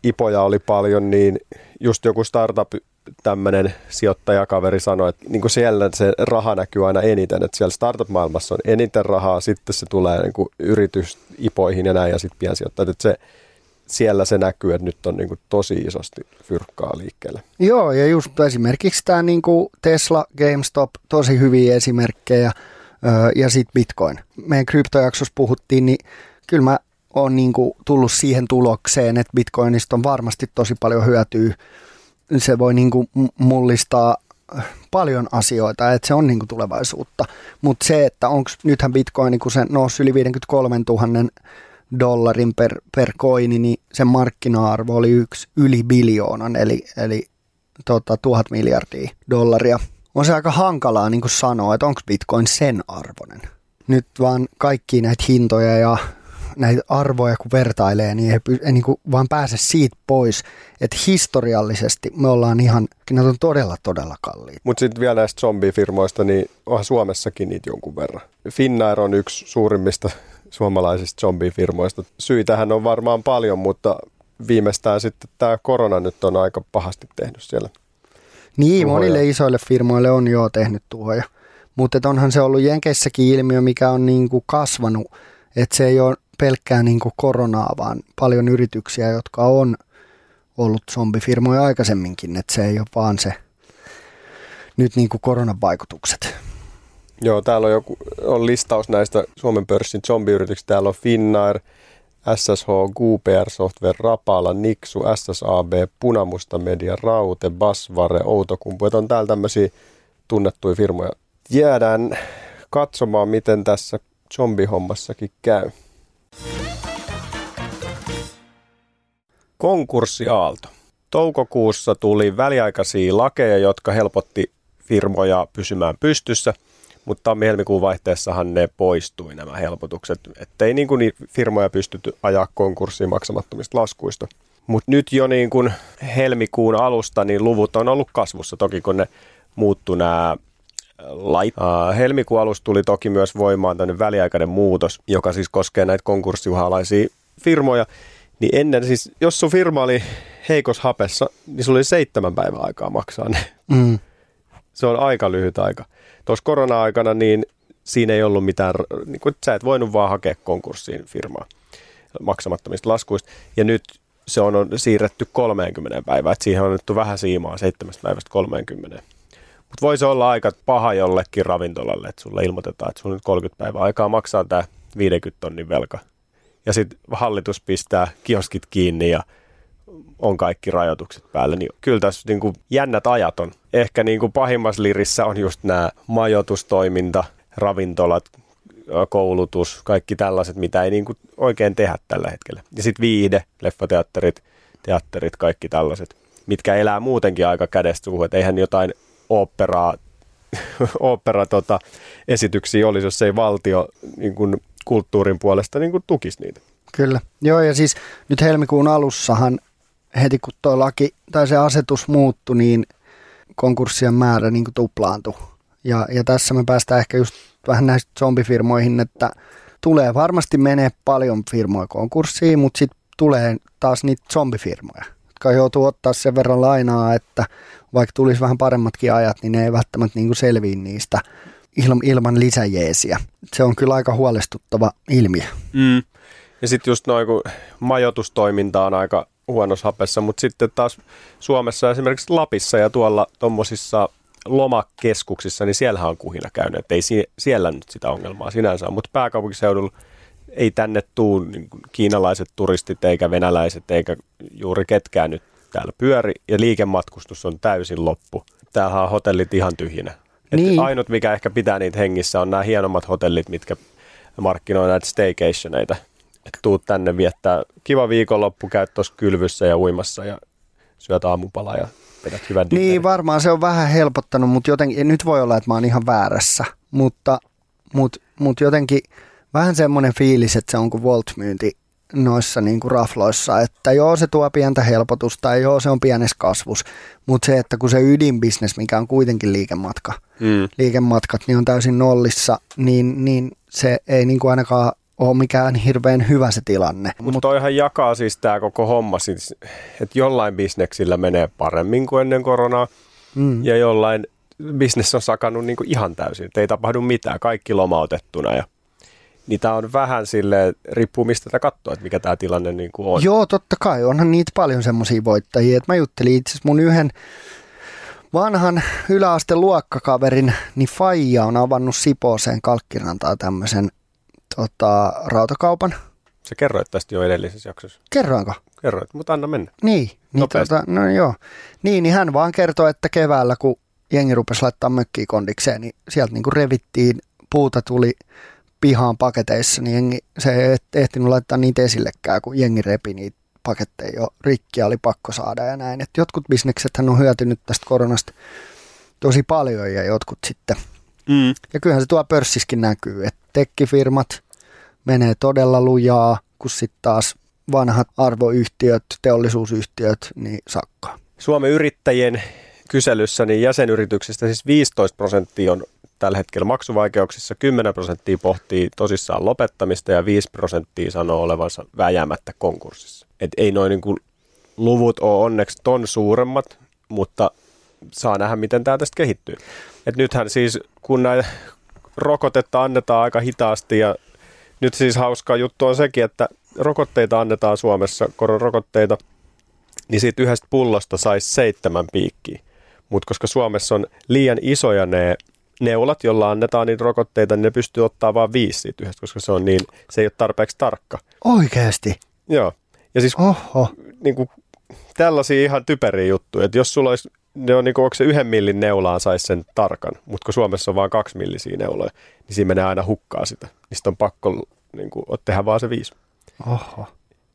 ipoja oli paljon, niin just joku startup tämmöinen sijoittajakaveri sanoi, että niin kuin siellä se raha näkyy aina eniten, että siellä startup-maailmassa on eniten rahaa, sitten se tulee niin kuin yritysipoihin ja näin ja sitten piensijoittajat, että se, siellä se näkyy, että nyt on niin kuin tosi isosti fyrkkaa liikkeelle. Joo, ja just esimerkiksi tämä niin kuin Tesla, GameStop, tosi hyviä esimerkkejä, ja sitten Bitcoin. Meidän kryptojaksossa puhuttiin, niin kyllä mä oon niin kuin tullut siihen tulokseen, että Bitcoinista on varmasti tosi paljon hyötyä se voi niin kuin mullistaa paljon asioita, että se on niin kuin tulevaisuutta. Mutta se, että onko nythän bitcoin, kun se nousi yli 53 000 dollarin per, per koini, niin sen markkina-arvo oli yksi yli biljoonan, eli, eli tota, tuhat miljardia dollaria. On se aika hankalaa niin kuin sanoa, että onko bitcoin sen arvoinen. Nyt vaan kaikki näitä hintoja ja näitä arvoja kun vertailee, niin ei, ei niin kuin vaan pääse siitä pois, että historiallisesti me ollaan ihan, ne on todella, todella kalliit. Mutta sitten vielä näistä zombifirmoista, niin onhan Suomessakin niitä jonkun verran. Finnair on yksi suurimmista suomalaisista zombifirmoista. Syitähän on varmaan paljon, mutta viimeistään sitten tämä korona nyt on aika pahasti tehnyt siellä. Niin, tuhoja. monille isoille firmoille on jo tehnyt tuhoja. Mutta onhan se ollut Jenkeissäkin ilmiö, mikä on niin kuin kasvanut. Että se ei ole pelkkää niin kuin koronaa, vaan paljon yrityksiä, jotka on ollut zombifirmoja aikaisemminkin, että se ei ole vaan se nyt niin kuin koronan vaikutukset. Joo, täällä on, joku, on listaus näistä Suomen pörssin zombiyrityksistä. Täällä on Finnair, SSH, GPR Software, Rapala, Nixu, SSAB, Punamusta Media, Raute, Basvare, Outokumpu. Että on täällä tämmöisiä tunnettuja firmoja. Jäädään katsomaan, miten tässä zombihommassakin käy. Konkurssiaalto. Toukokuussa tuli väliaikaisia lakeja, jotka helpotti firmoja pysymään pystyssä, mutta tammi-helmikuun vaihteessahan ne poistui nämä helpotukset, ettei niin kuin firmoja pystytty ajaa konkurssiin maksamattomista laskuista. Mutta nyt jo niin kuin helmikuun alusta niin luvut on ollut kasvussa, toki kun ne muuttu nämä lait. Uh, helmikuun alusta tuli toki myös voimaan tämmöinen väliaikainen muutos, joka siis koskee näitä konkurssiuhalaisia firmoja. Niin ennen siis, jos sun firma oli heikos hapessa, niin sulla oli seitsemän päivää aikaa maksaa ne. Mm. Se on aika lyhyt aika. Tuossa korona-aikana niin siinä ei ollut mitään, niin kuin, sä et voinut vaan hakea konkurssiin firmaa maksamattomista laskuista. Ja nyt se on, on siirretty 30 päivää, että siihen on annettu vähän siimaa seitsemästä päivästä 30. Mutta voi se olla aika paha jollekin ravintolalle, että sulle ilmoitetaan, että sulla on nyt 30 päivää aikaa maksaa tämä 50 tonnin velka. Ja sitten hallitus pistää kioskit kiinni ja on kaikki rajoitukset päällä, niin kyllä tässä niin kuin jännät ajat on. Ehkä niin kuin pahimmassa lirissä on just nämä majoitustoiminta, ravintolat, koulutus, kaikki tällaiset, mitä ei niin kuin oikein tehdä tällä hetkellä. Ja sitten viihde, leffateatterit, teatterit, kaikki tällaiset, mitkä elää muutenkin aika kädestä suuhun, että eihän jotain operaa, opera tota, esityksiä olisi, jos ei valtio niin kuin kulttuurin puolesta niin kuin tukisi niitä. Kyllä. Joo, ja siis nyt helmikuun alussahan heti kun tuo laki tai se asetus muuttui, niin konkurssien määrä niin kuin tuplaantui. Ja, ja tässä me päästään ehkä just vähän näistä zombifirmoihin, että tulee varmasti menee paljon firmoja konkurssiin, mutta sitten tulee taas niitä zombifirmoja, jotka joutuu ottaa sen verran lainaa, että vaikka tulisi vähän paremmatkin ajat, niin ne ei välttämättä niin selviä niistä ilman lisäjeesiä. Se on kyllä aika huolestuttava ilmiö. Mm. Ja sitten just noin, kun majoitustoiminta on aika huonossa hapessa, mutta sitten taas Suomessa esimerkiksi Lapissa ja tuolla tuommoisissa lomakeskuksissa, niin siellähän on kuhina käynyt, että ei siellä nyt sitä ongelmaa sinänsä mutta pääkaupunkiseudulla ei tänne tuu niin kiinalaiset turistit eikä venäläiset eikä juuri ketkään nyt täällä pyöri ja liikematkustus on täysin loppu. Täällähän on hotellit ihan tyhjinä. Niin. ainut, mikä ehkä pitää niitä hengissä, on nämä hienommat hotellit, mitkä markkinoi näitä staycationeita – että tuut tänne viettää kiva viikonloppu, käyt tuossa kylvyssä ja uimassa ja syöt aamupalaa ja vedät hyvän dinneri. Niin, varmaan se on vähän helpottanut, mutta jotenkin, nyt voi olla, että mä oon ihan väärässä, mutta, mutta, mutta jotenkin vähän semmoinen fiilis, että se on kuin Volt-myynti noissa niin kuin rafloissa, että joo se tuo pientä helpotusta ja joo se on pienessä kasvus, mutta se, että kun se ydinbisnes, mikä on kuitenkin liikematka, mm. liikematkat, niin on täysin nollissa, niin, niin se ei niin kuin ainakaan ole mikään hirveän hyvä se tilanne. Mutta Mut toihan jakaa siis tämä koko homma, siis, että jollain bisneksillä menee paremmin kuin ennen koronaa mm. ja jollain bisnes on sakannut niin kuin ihan täysin, että ei tapahdu mitään, kaikki lomautettuna ja niin tämä on vähän sille riippuu mistä tätä katsoo, että mikä tämä tilanne niin kuin on. Joo, totta kai, onhan niitä paljon semmoisia voittajia, että mä juttelin itse mun yhden vanhan yläaste luokkakaverin, niin Faija on avannut Sipooseen Kalkkirantaa tämmöisen tota, rautakaupan. Se kerroit tästä jo edellisessä jaksossa. Kerroinko? Kerroit, mutta anna mennä. Niin, niin, tota, no joo. Niin, niin hän vaan kertoi, että keväällä kun jengi rupesi laittaa mökkiä kondikseen, niin sieltä niin kuin revittiin, puuta tuli pihaan paketeissa, niin jengi, se ei ehtinyt laittaa niitä esillekään, kun jengi repi niitä paketteja jo rikkiä oli pakko saada ja näin. Et jotkut bisnekset hän on hyötynyt tästä koronasta tosi paljon ja jotkut sitten. Mm. Ja kyllähän se tuo pörssiskin näkyy, että tekkifirmat menee todella lujaa, kun sitten taas vanhat arvoyhtiöt, teollisuusyhtiöt, niin sakkaa. Suomen yrittäjien kyselyssä niin jäsenyrityksistä siis 15 prosenttia on tällä hetkellä maksuvaikeuksissa, 10 prosenttia pohtii tosissaan lopettamista ja 5 prosenttia sanoo olevansa väjäämättä konkurssissa. Et ei noin niin luvut ole onneksi ton suuremmat, mutta saa nähdä, miten tämä tästä kehittyy. Et nythän siis, kun näitä rokotetta annetaan aika hitaasti ja nyt siis hauska juttu on sekin, että rokotteita annetaan Suomessa, koronarokotteita, niin siitä yhdestä pullosta saisi seitsemän piikkiä. Mutta koska Suomessa on liian isoja ne neulat, joilla annetaan niitä rokotteita, niin ne pystyy ottaa vain viisi siitä yhdestä, koska se, on niin, se ei ole tarpeeksi tarkka. Oikeasti? Joo. Ja siis Oho. Niin kuin, tällaisia ihan typeriä juttuja, että jos sulla olisi ne on niin kuin, onko se yhden millin neulaan saisi sen tarkan, mutta kun Suomessa on vain kaksi millisiä neuloja, niin siinä menee aina hukkaa sitä. Sitten on pakko niin kuin, tehdä vaan se viisi. Oho.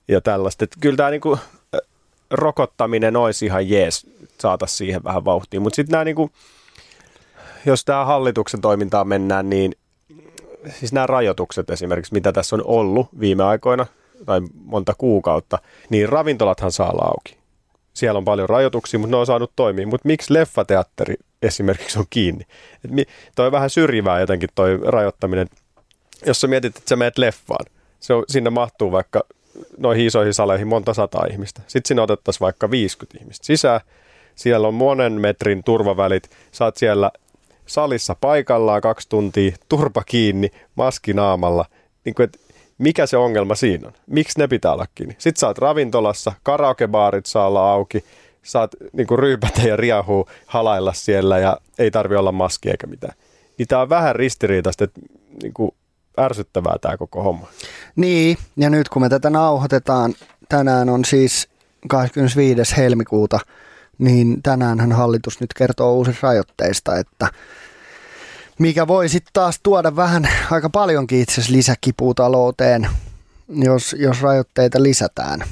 Ja tällaista. Että kyllä tämä niin kuin, rokottaminen olisi ihan jees, saata siihen vähän vauhtia. Mutta sitten nämä niin kuin, jos tähän hallituksen toimintaan mennään, niin siis nämä rajoitukset esimerkiksi, mitä tässä on ollut viime aikoina tai monta kuukautta, niin ravintolathan saa olla auki. Siellä on paljon rajoituksia, mutta ne on saanut toimia. Mutta miksi leffateatteri esimerkiksi on kiinni? Et mi, toi on vähän syrjivää jotenkin toi rajoittaminen. Jos sä mietit, että sä meet leffaan, se on, sinne mahtuu vaikka noihin isoihin saleihin monta sataa ihmistä. Sitten sinne otettaisiin vaikka 50 ihmistä sisään. Siellä on monen metrin turvavälit. Saat siellä salissa paikallaan kaksi tuntia, turpa kiinni, maski naamalla. Niin kuin, että mikä se ongelma siinä on? Miksi ne pitää olla kiinni? Sitten sä oot ravintolassa, karaokebaarit saa olla auki, saat niin kuin ryypätä ja riahuu halailla siellä ja ei tarvi olla maski eikä mitään. Niin tää on vähän ristiriitaista, että niin kuin ärsyttävää tämä koko homma. Niin, ja nyt kun me tätä nauhoitetaan, tänään on siis 25. helmikuuta, niin tänään hallitus nyt kertoo uusista rajoitteista, että mikä voi sitten taas tuoda vähän aika paljonkin itse asiassa lisäkipua talouteen, jos, jos rajoitteita lisätään.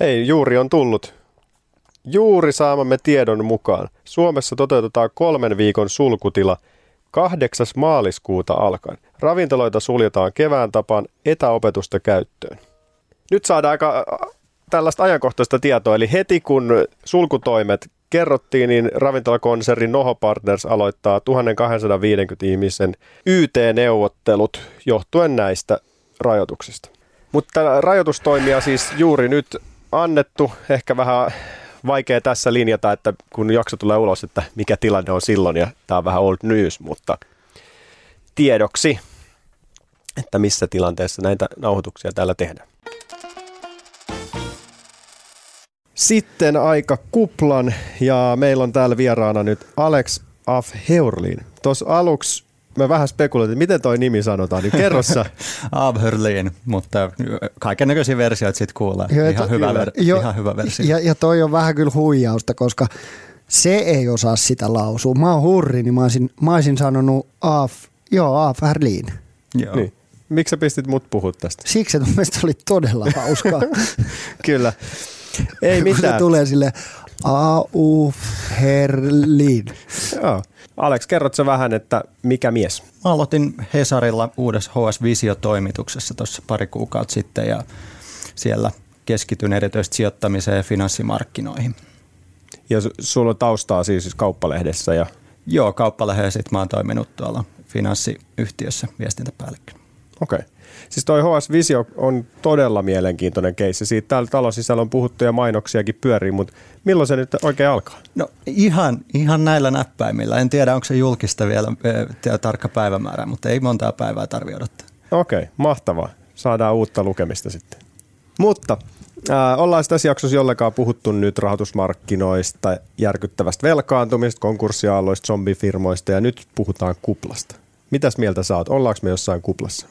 Ei, juuri on tullut. Juuri saamamme tiedon mukaan Suomessa toteutetaan kolmen viikon sulkutila 8. maaliskuuta alkaen. Ravintoloita suljetaan kevään tapaan etäopetusta käyttöön. Nyt saadaan aika tällaista ajankohtaista tietoa, eli heti kun sulkutoimet kerrottiin, niin ravintolakonserni Noho Partners aloittaa 1250 ihmisen YT-neuvottelut johtuen näistä rajoituksista. Mutta rajoitustoimia siis juuri nyt annettu, ehkä vähän vaikea tässä linjata, että kun jakso tulee ulos, että mikä tilanne on silloin, ja tämä on vähän old news, mutta tiedoksi, että missä tilanteessa näitä nauhoituksia täällä tehdään. Sitten aika kuplan ja meillä on täällä vieraana nyt Alex Af Heurlin. Tuossa aluksi mä vähän spekuloin, että miten toi nimi sanotaan, niin kerrossa. Avhörlin, mutta kaiken näköisiä versioita sitten kuulee. Jo, ihan, to, hyvä ver- jo, ihan hyvä versio. Ja, ja toi on vähän kyllä huijausta, koska se ei osaa sitä lausua. Mä oon hurri, niin mä olisin, mä olisin sanonut Af, joo, Avhörlin. Joo. Niin. Miksi sä pistit mut puhua tästä? Siksi, että mun mielestä oli todella hauskaa. kyllä. Ei mitään. se tulee sille A.U. Herlin. Joo. Alex, kerrot sä vähän, että mikä mies? Mä aloitin Hesarilla uudessa HS Visio-toimituksessa tuossa pari kuukautta sitten ja siellä keskityn erityisesti sijoittamiseen ja finanssimarkkinoihin. Ja sulla on taustaa siis kauppalehdessä? Ja... Joo, kauppalehdessä sitten mä oon toiminut tuolla finanssiyhtiössä viestintäpäällikkönä. Okei. Okay. Siis toi HS Visio on todella mielenkiintoinen keissi. Siitä täällä talon sisällä on puhuttu ja mainoksiakin pyörii, mutta milloin se nyt oikein alkaa? No ihan, ihan näillä näppäimillä. En tiedä, onko se julkista vielä eh, tarkka päivämäärä, mutta ei montaa päivää tarvitse odottaa. Okei, okay, mahtavaa. Saadaan uutta lukemista sitten. Mutta äh, ollaan tässä jaksossa jollekaan puhuttu nyt rahoitusmarkkinoista, järkyttävästä velkaantumista, konkurssiaalloista, zombifirmoista ja nyt puhutaan kuplasta. Mitäs mieltä saat? Ollaanko me jossain kuplassa?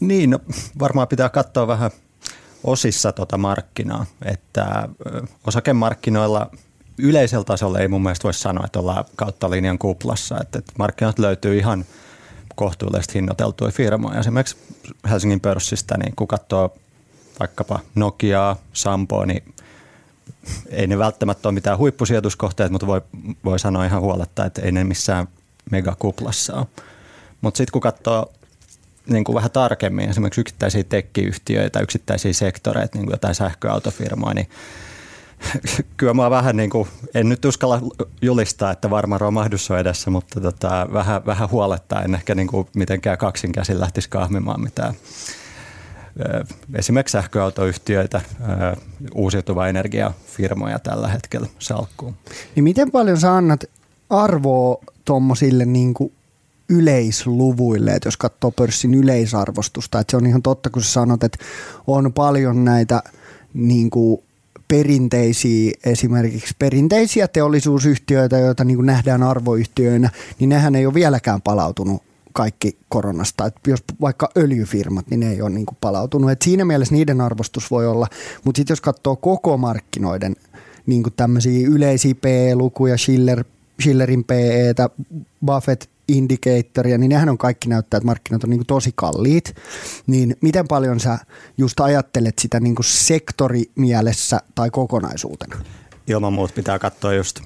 Niin, no, varmaan pitää katsoa vähän osissa tuota markkinaa, että osakemarkkinoilla yleisellä tasolla ei mun mielestä voisi sanoa, että ollaan kautta linjan kuplassa, että, että markkinat löytyy ihan kohtuullisesti hinnoiteltuja firmoja. Esimerkiksi Helsingin pörssistä, niin kun katsoo vaikkapa Nokiaa, Sampoa, niin ei ne välttämättä ole mitään huippusijoituskohteet, mutta voi, voi sanoa ihan huoletta, että ei ne missään megakuplassa ole. Mutta sitten kun katsoo niin kuin vähän tarkemmin, esimerkiksi yksittäisiä tekkiyhtiöitä, yksittäisiä sektoreita, niin kuin jotain sähköautofirmoja, niin kyllä mä vähän niin kuin, en nyt uskalla julistaa, että varma romahdus on edessä, mutta tota, vähän, vähän huolettaa, en ehkä niin kuin mitenkään kaksin käsin lähtisi kahmimaan mitään esimerkiksi sähköautoyhtiöitä, uusiutuva energiafirmoja tällä hetkellä salkkuun. Niin miten paljon sä annat arvoa tuommoisille niin yleisluvuille, että jos katsoo pörssin yleisarvostusta, että se on ihan totta, kun sä sanot, että on paljon näitä niin kuin perinteisiä, esimerkiksi perinteisiä teollisuusyhtiöitä, joita niin kuin nähdään arvoyhtiöinä, niin nehän ei ole vieläkään palautunut kaikki koronasta. Et jos vaikka öljyfirmat, niin ne ei ole niin kuin palautunut. Et siinä mielessä niiden arvostus voi olla, mutta sitten jos katsoo koko markkinoiden niin kuin tämmöisiä yleisiä PE-lukuja, Schiller, Schillerin PE-tä, Buffett indicatoria, niin nehän on kaikki näyttää, että markkinat on niin kuin tosi kalliit. Niin miten paljon sä just ajattelet sitä niin kuin sektorimielessä tai kokonaisuutena? Ilman muuta pitää katsoa just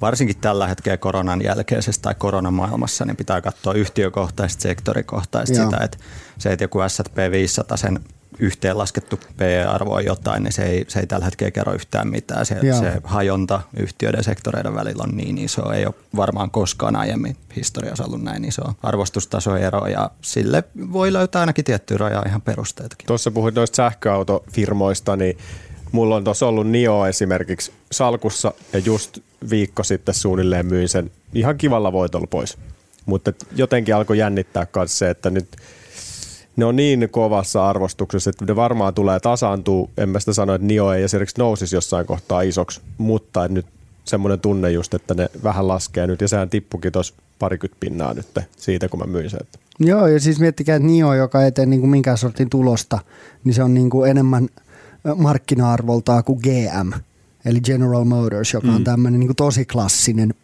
varsinkin tällä hetkellä koronan jälkeisessä tai koronamaailmassa, niin pitää katsoa yhtiökohtaisesti, sektorikohtaisesti sitä, että se, että joku S&P 500 sen yhteenlaskettu PE-arvo on jotain, niin se ei, se ei tällä hetkellä kerro yhtään mitään. Se, se hajonta yhtiöiden sektoreiden välillä on niin iso, ei ole varmaan koskaan aiemmin historiassa ollut näin iso arvostustasoero ja sille voi löytää ainakin tiettyä rajaa ihan perusteetakin. Tuossa puhuit noista sähköautofirmoista, niin mulla on tuossa ollut NIO esimerkiksi salkussa ja just viikko sitten suunnilleen myin sen ihan kivalla voitolla pois. Mutta jotenkin alkoi jännittää myös se, että nyt ne on niin kovassa arvostuksessa, että ne varmaan tulee tasaantua. En mä sitä sano, että NIO ei esimerkiksi nousisi jossain kohtaa isoksi, mutta nyt semmoinen tunne just, että ne vähän laskee nyt ja sehän tippukin tuossa parikymmentä pinnaa nyt siitä, kun mä myin sen. Joo, ja siis miettikää, että NIO, joka ei tee niin kuin minkään sortin tulosta, niin se on niin kuin enemmän markkina-arvoltaan kuin GM, eli General Motors, joka on mm. tämmöinen niin kuin tosi klassinen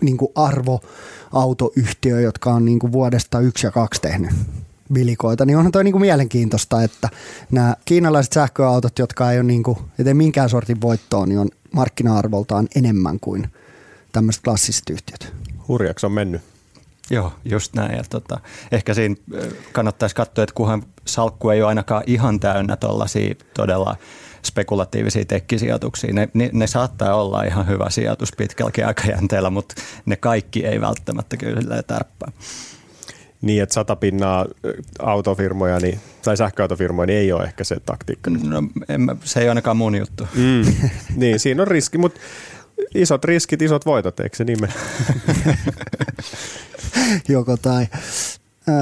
niin kuin arvoautoyhtiö, jotka on niin kuin vuodesta yksi ja kaksi tehnyt vilikoita, niin onhan toi niinku mielenkiintoista, että nämä kiinalaiset sähköautot, jotka ei ole niinku, ei minkään sortin voittoon, niin on markkina-arvoltaan enemmän kuin tämmöiset klassiset yhtiöt. Hurjaksi on mennyt. Joo, just näin. Ja tota, ehkä siinä kannattaisi katsoa, että kunhan salkku ei ole ainakaan ihan täynnä tuollaisia todella spekulatiivisia tekkisijoituksia. Ne, ne, ne saattaa olla ihan hyvä sijoitus pitkälläkin aikajänteellä, mutta ne kaikki ei välttämättä kyllä tärppää niin, että sata pinnaa autofirmoja niin, tai sähköautofirmoja, niin ei ole ehkä se taktiikka. No, en mä, se ei ole ainakaan mun juttu. Mm. niin, siinä on riski, mutta isot riskit, isot voitot, eikö se nime? Joko tai.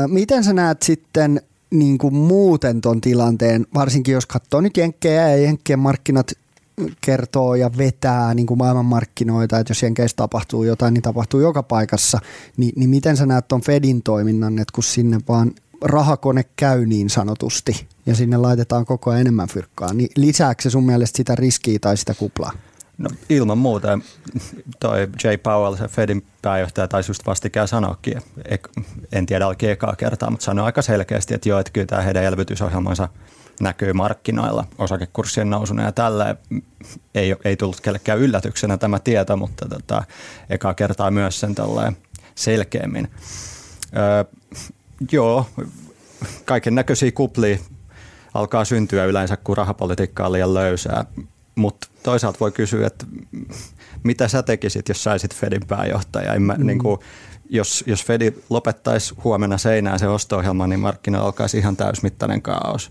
Miten sä näet sitten niin kuin muuten ton tilanteen, varsinkin jos katsoo nyt Jenkkejä ja Jenkkien markkinat kertoo ja vetää niin kuin maailmanmarkkinoita, että jos Jenkeissä tapahtuu jotain, niin tapahtuu joka paikassa, niin, niin miten sä näet tuon Fedin toiminnan, että kun sinne vaan rahakone käy niin sanotusti ja sinne laitetaan koko ajan enemmän fyrkkaa, niin lisääkö se sun mielestä sitä riskiä tai sitä kuplaa? No ilman muuta. Toi Jay Powell, se Fedin pääjohtaja, taisi just vastikään sanoakin, en tiedä alki ekaa kertaa, mutta sanoi aika selkeästi, että joo, että kyllä tämä heidän elvytysohjelmansa – näkyy markkinoilla osakekurssien nousuna ja tällä ei, ei tullut kellekään yllätyksenä tämä tieto, mutta tota, ekaa kertaa myös sen selkeämmin. Öö, joo, kaiken näköisiä kuplia alkaa syntyä yleensä, kun rahapolitiikka on liian löysää, mutta toisaalta voi kysyä, että mitä sä tekisit, jos saisit Fedin pääjohtaja? En mä, mm. niin kuin, jos, jos Fedi lopettaisi huomenna seinään se osto-ohjelma, niin markkinoilla alkaisi ihan täysmittainen kaos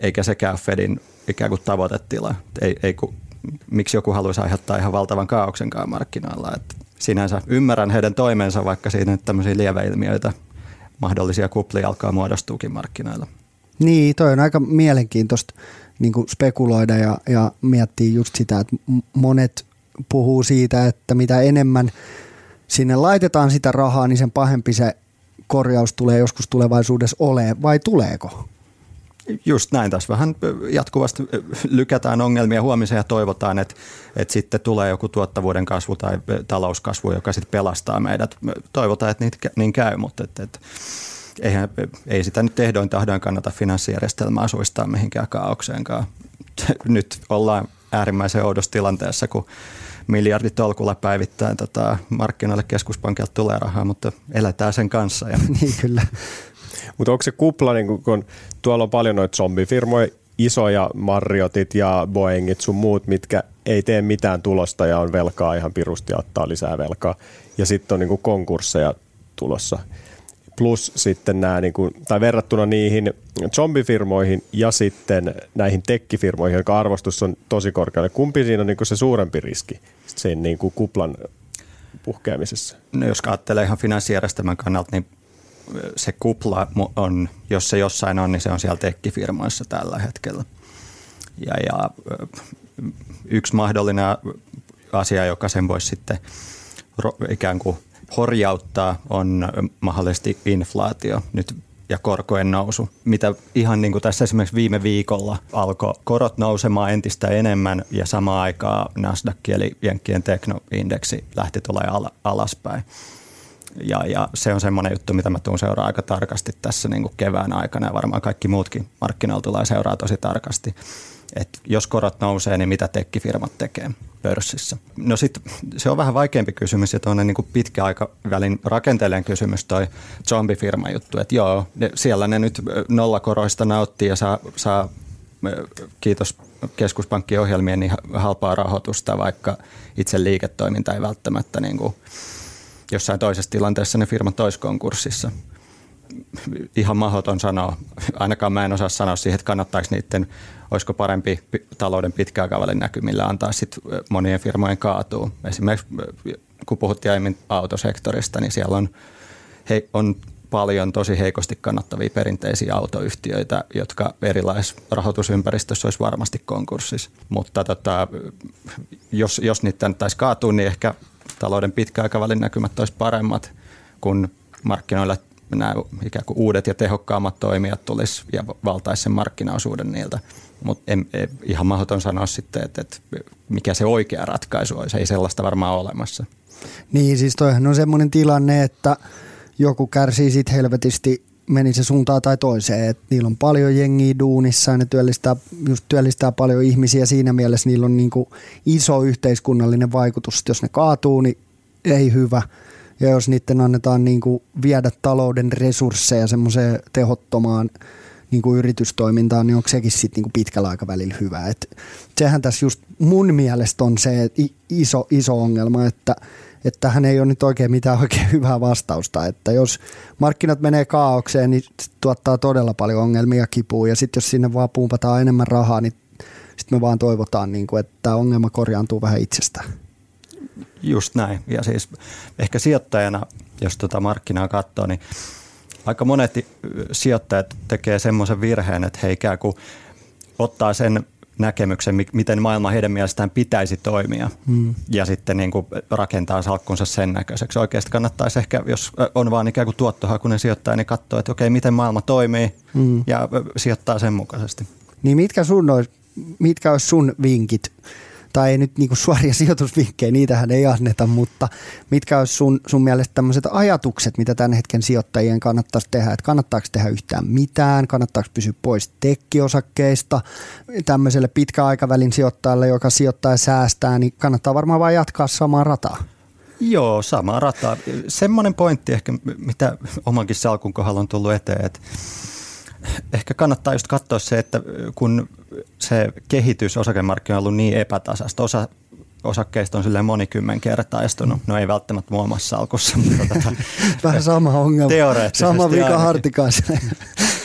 eikä sekään Fedin ikään kuin tavoitetila. Ei, ei kun, miksi joku haluaisi aiheuttaa ihan valtavan kaauksenkaan markkinoilla. Et sinänsä ymmärrän heidän toimensa, vaikka siinä nyt tämmöisiä lieveilmiöitä, mahdollisia kuplia alkaa muodostuukin markkinoilla. Niin, toi on aika mielenkiintoista niin kuin spekuloida ja, ja miettiä just sitä, että monet puhuu siitä, että mitä enemmän sinne laitetaan sitä rahaa, niin sen pahempi se korjaus tulee joskus tulevaisuudessa ole, vai tuleeko? Just näin, tässä vähän jatkuvasti lykätään ongelmia huomiseen ja toivotaan, että, että sitten tulee joku tuottavuuden kasvu tai talouskasvu, joka sitten pelastaa meidät. Toivotaan, että niin käy, mutta että, että eihän, ei sitä nyt ehdoin tahdoin kannata finanssijärjestelmää suistaa mihinkään kaaukseenkaan. Nyt ollaan äärimmäisen oudossa tilanteessa, kun miljardit tolkulla päivittäin tota, markkinoille keskuspankilta tulee rahaa, mutta eletään sen kanssa. Ja. niin kyllä. Mutta onko se kupla, niin kun tuolla on paljon noita zombifirmoja, isoja Marriotit ja Boeingit sun muut, mitkä ei tee mitään tulosta ja on velkaa ihan pirusti ja ottaa lisää velkaa. Ja sitten on niin kuin konkursseja tulossa. Plus sitten nämä, niin kuin, tai verrattuna niihin zombifirmoihin ja sitten näihin tekkifirmoihin, jotka arvostus on tosi korkealle. Kumpi siinä on niin kuin se suurempi riski sen niin kuin kuplan puhkeamisessa? No jos ajattelee ihan finanssijärjestelmän kannalta, niin se kupla on, jos se jossain on, niin se on siellä tekkifirmoissa tällä hetkellä. Ja, ja yksi mahdollinen asia, joka sen voisi sitten ikään kuin horjauttaa, on mahdollisesti inflaatio nyt ja korkojen nousu, mitä ihan niin kuin tässä esimerkiksi viime viikolla alkoi korot nousemaan entistä enemmän ja samaan aikaan Nasdaq eli Jenkkien teknoindeksi lähti tulemaan alaspäin. Ja, ja se on semmoinen juttu, mitä mä tuun seuraa aika tarkasti tässä niin kuin kevään aikana ja varmaan kaikki muutkin markkinoilla tulee seuraa tosi tarkasti. Et jos korot nousee, niin mitä tekkifirmat tekee. pörssissä. No sitten se on vähän vaikeampi kysymys ja tuonne niin pitkäaikavälin rakenteellinen kysymys toi zombifirma juttu, että joo, ne, siellä ne nyt nollakoroista nauttii ja saa, saa kiitos keskuspankkiohjelmien niin halpaa rahoitusta, vaikka itse liiketoiminta ei välttämättä niin kuin jossain toisessa tilanteessa ne firmat olisi konkurssissa. Ihan mahdoton sanoa. Ainakaan mä en osaa sanoa siihen, että kannattaako niiden, olisiko parempi talouden pitkäaikavälin näkymillä antaa sit monien firmojen kaatuu. Esimerkiksi kun puhuttiin aiemmin autosektorista, niin siellä on, he, on paljon tosi heikosti kannattavia perinteisiä autoyhtiöitä, jotka erilaisessa rahoitusympäristössä olisi varmasti konkurssissa. Mutta tota, jos, jos niitä taisi kaatua, niin ehkä talouden pitkäaikavälin näkymät olisi paremmat, kun markkinoilla nämä ikään kuin uudet ja tehokkaammat toimijat tulisi ja valtaisi sen markkinaosuuden niiltä. Mutta ihan mahdoton sanoa sitten, että, että mikä se oikea ratkaisu olisi. Ei sellaista varmaan olemassa. Niin, siis toihan on semmoinen tilanne, että joku kärsii sit helvetisti meni se suuntaan tai toiseen. Et niillä on paljon jengiä duunissa ja ne työllistää, just työllistää paljon ihmisiä. Siinä mielessä niillä on niinku iso yhteiskunnallinen vaikutus. Jos ne kaatuu, niin ei hyvä. Ja jos niiden annetaan niinku viedä talouden resursseja semmoiseen tehottomaan niinku yritystoimintaan, niin onko sekin sitten niinku pitkällä aikavälillä hyvä. Et sehän tässä just mun mielestä on se iso, iso ongelma, että – että tähän ei ole nyt oikein mitään oikein hyvää vastausta. Että jos markkinat menee kaaukseen, niin tuottaa todella paljon ongelmia kipua ja sitten jos sinne vaan puumpataan enemmän rahaa, niin sitten me vaan toivotaan, niin kuin, että tämä ongelma korjaantuu vähän itsestään. Just näin. Ja siis ehkä sijoittajana, jos tuota markkinaa katsoo, niin aika monet sijoittajat tekee semmoisen virheen, että he ikään kuin ottaa sen näkemyksen, miten maailma heidän mielestään pitäisi toimia mm. ja sitten niin kuin rakentaa salkkunsa sen näköiseksi. Oikeasti kannattaisi ehkä, jos on vaan ikään kuin tuottohakunen sijoittaja, niin katsoa, että okei, miten maailma toimii mm. ja sijoittaa sen mukaisesti. Niin mitkä, sun olisi, mitkä olisi sun vinkit tai ei nyt niinku suoria sijoitusvinkkejä, niitähän ei anneta, mutta mitkä olisi sun, sun mielestä tämmöiset ajatukset, mitä tämän hetken sijoittajien kannattaisi tehdä, että kannattaako tehdä yhtään mitään, kannattaako pysyä pois tekkiosakkeista, tämmöiselle pitkäaikavälin sijoittajalle, joka sijoittaa ja säästää, niin kannattaa varmaan vain jatkaa samaa rataa. Joo, sama rata. Semmoinen pointti ehkä, mitä omankin salkun kohdalla on tullut eteen, että ehkä kannattaa just katsoa se, että kun se kehitys osakemarkkinoilla on ollut niin epätasasta, osa osakkeista on silleen monikymmenkertaistunut. No ei välttämättä muun salkussa, mutta tota, Vähän sama ongelma. Sama vika hartikaiselle.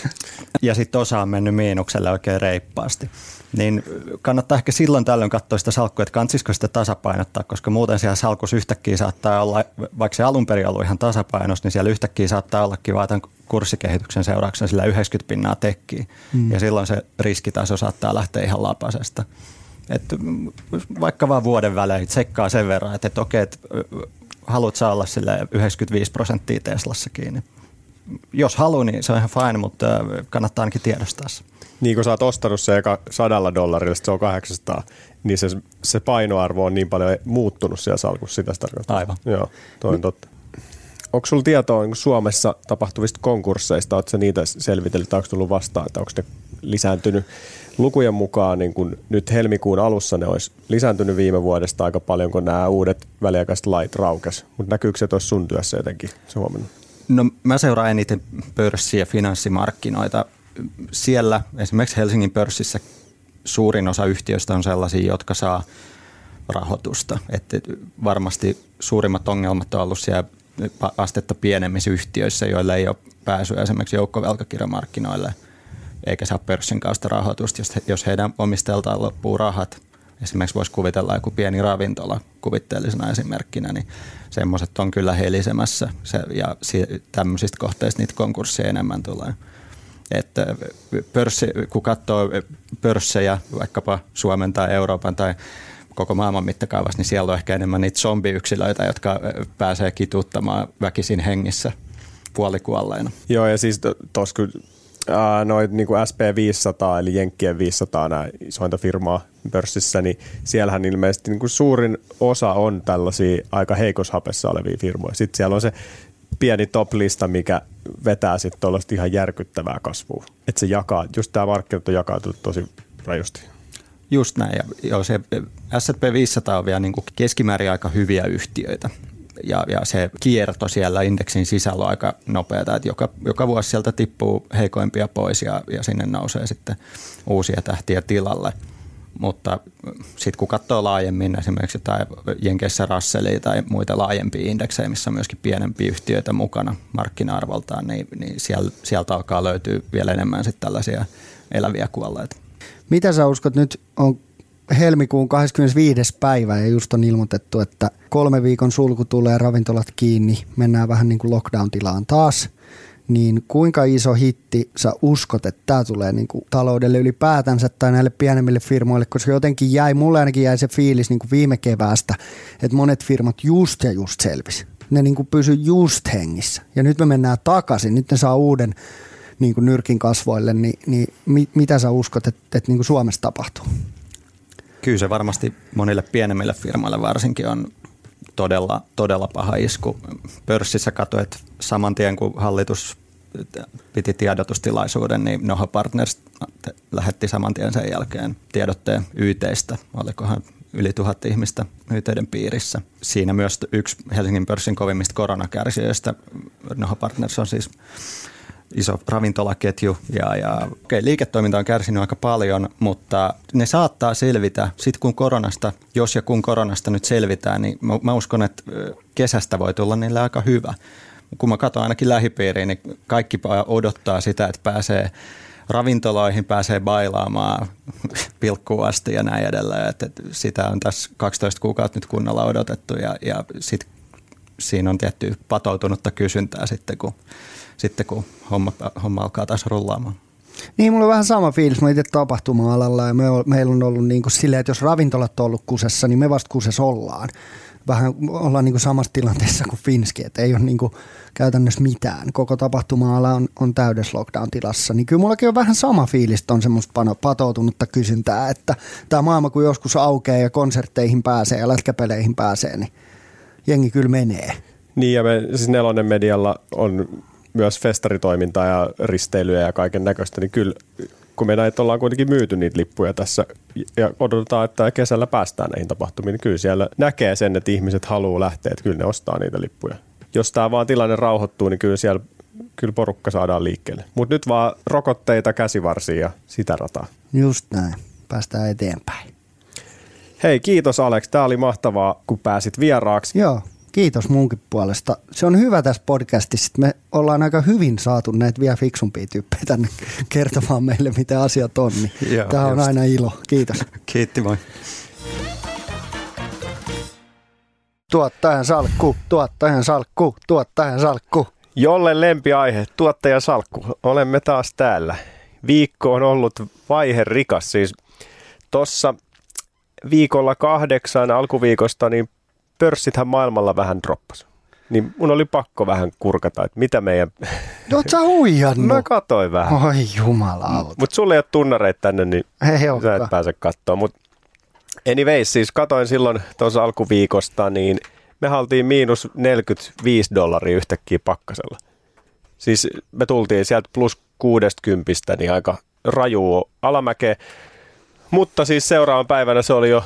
ja sitten osa on mennyt miinukselle oikein reippaasti niin kannattaa ehkä silloin tällöin katsoa sitä salkkua, että kansisiko sitä tasapainottaa, koska muuten siellä salkussa yhtäkkiä saattaa olla, vaikka se alun perin ollut ihan tasapainos, niin siellä yhtäkkiä saattaa ollakin vaan tämän kurssikehityksen seurauksena sillä 90 pinnaa tekkiä. Mm. Ja silloin se riskitaso saattaa lähteä ihan lapasesta. Et vaikka vaan vuoden välein tsekkaa sen verran, että, että okei, että haluat saa olla sille 95 prosenttia Teslassa kiinni. Jos haluaa, niin se on ihan fine, mutta kannattaa ainakin tiedostaa se niin kun sä oot ostanut se eka sadalla dollarilla, se on 800, niin se, se painoarvo on niin paljon muuttunut siellä salkussa, sitä tarkoittaa. Aivan. Joo, toi on totta. Onko sulla tietoa niin Suomessa tapahtuvista konkursseista? Oletko niitä selvitellyt, onko tullut vastaan, että onko ne lisääntynyt? Lukujen mukaan niin kun nyt helmikuun alussa ne olisi lisääntynyt viime vuodesta aika paljon, kun nämä uudet väliaikaiset lait raukes. Mutta näkyykö se tuossa sun työssä jotenkin, se huomannut? No mä seuraan eniten pörssiä ja finanssimarkkinoita siellä esimerkiksi Helsingin pörssissä suurin osa yhtiöistä on sellaisia, jotka saa rahoitusta. Että varmasti suurimmat ongelmat on ollut siellä astetta pienemmissä yhtiöissä, joilla ei ole pääsyä esimerkiksi joukkovelkakirjamarkkinoille eikä saa pörssin kautta rahoitusta. Jos heidän omistajaltaan loppuu rahat, esimerkiksi voisi kuvitella joku pieni ravintola kuvitteellisena esimerkkinä, niin semmoiset on kyllä helisemässä se, ja tämmöisistä kohteista niitä konkursseja enemmän tulee. Että pörssi, kun katsoo pörssejä vaikkapa Suomen tai Euroopan tai koko maailman mittakaavassa, niin siellä on ehkä enemmän niitä zombiyksilöitä, jotka pääsee kituuttamaan väkisin hengissä puolikuolleina. Joo, ja siis tuossa noin niin kuin SP500 eli Jenkkien 500 nämä isointa firmaa pörssissä, niin siellähän ilmeisesti niin kuin suurin osa on tällaisia aika heikoshapessa olevia firmoja. Sitten siellä on se pieni top-lista, mikä vetää sitten tuollaista ihan järkyttävää kasvua. Että se jakaa, just tämä markkinat on jakautunut tosi rajusti. Just näin. Ja joo, se S&P 500 on vielä niin kuin keskimäärin aika hyviä yhtiöitä. Ja, ja se kierto siellä indeksin sisällä on aika nopeata, että joka, joka vuosi sieltä tippuu heikoimpia pois ja, ja sinne nousee sitten uusia tähtiä tilalle. Mutta sitten kun katsoo laajemmin esimerkiksi jotain Jenkeissä Russellia tai muita laajempia indeksejä, missä on myöskin pienempiä yhtiöitä mukana markkina-arvoltaan, niin, niin sieltä alkaa löytyä vielä enemmän sitten tällaisia eläviä kuolleita. Mitä sä uskot nyt, on helmikuun 25. päivä ja just on ilmoitettu, että kolme viikon sulku tulee, ravintolat kiinni, mennään vähän niin kuin lockdown-tilaan taas. Niin kuinka iso hitti sä uskot, että tämä tulee niin kuin taloudelle ylipäätänsä tai näille pienemmille firmoille, koska jotenkin jäi, mulle ainakin jäi se fiilis niin kuin viime keväästä, että monet firmat just ja just selvisi. Ne niin kuin pysy just hengissä. Ja nyt me mennään takaisin, nyt ne saa uuden niin kuin nyrkin kasvoille, niin, niin mit, mitä sä uskot, että, että niin kuin Suomessa tapahtuu? Kyllä se varmasti monille pienemmille firmoille varsinkin on todella, todella paha isku. Pörssissä katsoit saman tien, kun hallitus piti tiedotustilaisuuden, niin Noha Partners lähetti saman tien sen jälkeen tiedotteen YTistä. Olikohan yli tuhat ihmistä YTiden piirissä. Siinä myös yksi Helsingin pörssin kovimmista koronakärsijöistä. Noha Partners on siis iso ravintolaketju ja, ja okay, liiketoiminta on kärsinyt aika paljon, mutta ne saattaa selvitä. Sitten kun koronasta, jos ja kun koronasta nyt selvitään, niin mä, mä uskon, että kesästä voi tulla niille aika hyvä. Kun mä katson ainakin lähipiiriin, niin kaikki odottaa sitä, että pääsee ravintoloihin pääsee bailaamaan pilkkuun asti ja näin edelleen. Että sitä on tässä 12 kuukautta nyt kunnolla odotettu ja, ja sit siinä on tietty patoutunutta kysyntää sitten, kun sitten kun homma, homma alkaa taas rullaamaan. Niin, mulla on vähän sama fiilis. Mä itse tapahtuma-alalla ja me, meillä on ollut niin kuin silleen, että jos ravintolat on ollut kusessa, niin me vasta kusessa ollaan. Vähän ollaan niin kuin samassa tilanteessa kuin Finski, että ei ole niin kuin käytännössä mitään. Koko tapahtuma-ala on, on täydessä lockdown-tilassa. Niin kyllä mullakin on vähän sama fiilis, että on semmoista patoutunutta kysyntää, että tämä maailma kun joskus aukeaa ja konsertteihin pääsee ja lätkäpeleihin pääsee, niin jengi kyllä menee. Niin ja me, siis Nelonen medialla on myös festaritoimintaa ja risteilyä ja kaiken näköistä, niin kyllä kun me näitä ollaan kuitenkin myyty niitä lippuja tässä ja odotetaan, että kesällä päästään näihin tapahtumiin, niin kyllä siellä näkee sen, että ihmiset haluaa lähteä, että kyllä ne ostaa niitä lippuja. Jos tämä vaan tilanne rauhoittuu, niin kyllä siellä kyllä porukka saadaan liikkeelle. Mutta nyt vaan rokotteita käsivarsia ja sitä rataa. Just näin. Päästään eteenpäin. Hei, kiitos Alex. Tämä oli mahtavaa, kun pääsit vieraaksi. Joo, Kiitos munkin puolesta. Se on hyvä tässä podcastissa, että me ollaan aika hyvin saatu näitä vielä fiksumpia tyyppejä tänne kertomaan meille, mitä asiat on. Niin Joo, Tämä on just. aina ilo. Kiitos. Kiitti, moi. Tuottajan salkku, tuottajan salkku, tuottajan salkku. Jolle lempiaihe, tuottajan salkku. Olemme taas täällä. Viikko on ollut vaihe rikas. Siis tuossa viikolla kahdeksan alkuviikosta niin pörssithän maailmalla vähän droppas. Niin mun oli pakko vähän kurkata, että mitä meidän... Oot sä huijannut? Mä katoin vähän. Oi jumalauta. Mut sulle ei ole tunnareita tänne, niin ei sä et pääse katsoa. Mut anyways, siis katoin silloin tuossa alkuviikosta, niin me haltiin miinus 45 dollaria yhtäkkiä pakkasella. Siis me tultiin sieltä plus 60, niin aika raju alamäkeä. Mutta siis seuraavan päivänä se oli jo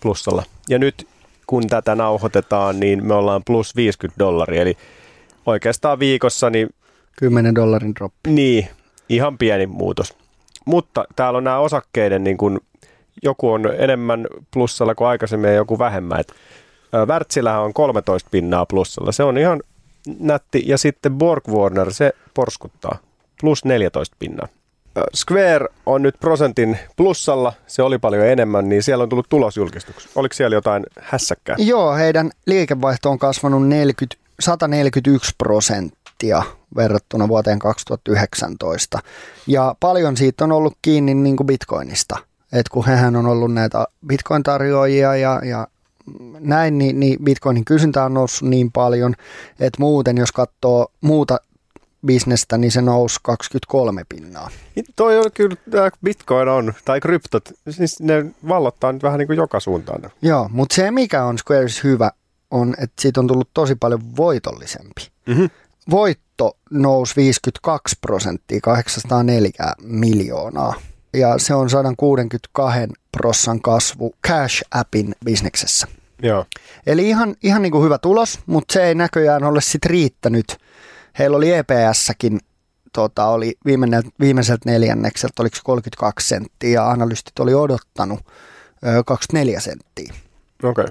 plussalla. Ja nyt kun tätä nauhoitetaan, niin me ollaan plus 50 dollaria. Eli oikeastaan viikossa niin... 10 dollarin drop. Niin, ihan pieni muutos. Mutta täällä on nämä osakkeiden, niin kun joku on enemmän plussalla kuin aikaisemmin ja joku vähemmän. Et Wärtsilähän on 13 pinnaa plussalla. Se on ihan nätti. Ja sitten Borg Warner, se porskuttaa. Plus 14 pinnaa. Square on nyt prosentin plussalla, se oli paljon enemmän, niin siellä on tullut tulosjulkistuksia. Oliko siellä jotain hässäkkää? Joo, heidän liikevaihto on kasvanut 40, 141 prosenttia verrattuna vuoteen 2019. Ja paljon siitä on ollut kiinni niin kuin bitcoinista. Et kun hehän on ollut näitä bitcoin-tarjoajia ja, ja näin, niin, niin bitcoinin kysyntä on noussut niin paljon, että muuten jos katsoo muuta bisnestä, niin se nousi 23 pinnaa. Toi on kyllä, bitcoin on, tai kryptot, siis ne vallottaa nyt vähän niin kuin joka suuntaan. Joo, mutta se mikä on Squares hyvä, on, että siitä on tullut tosi paljon voitollisempi. Mm-hmm. Voitto nousi 52 prosenttia, 804 miljoonaa ja se on 162 prossan kasvu Cash Appin bisneksessä. Joo. Eli ihan, ihan niin kuin hyvä tulos, mutta se ei näköjään ole sit riittänyt. Heillä oli EPS-säkin, tota, oli viimeinen, viimeiseltä neljännekseltä, oliko se 32 senttiä, ja analystit oli odottanut ö, 24 senttiä. Okay.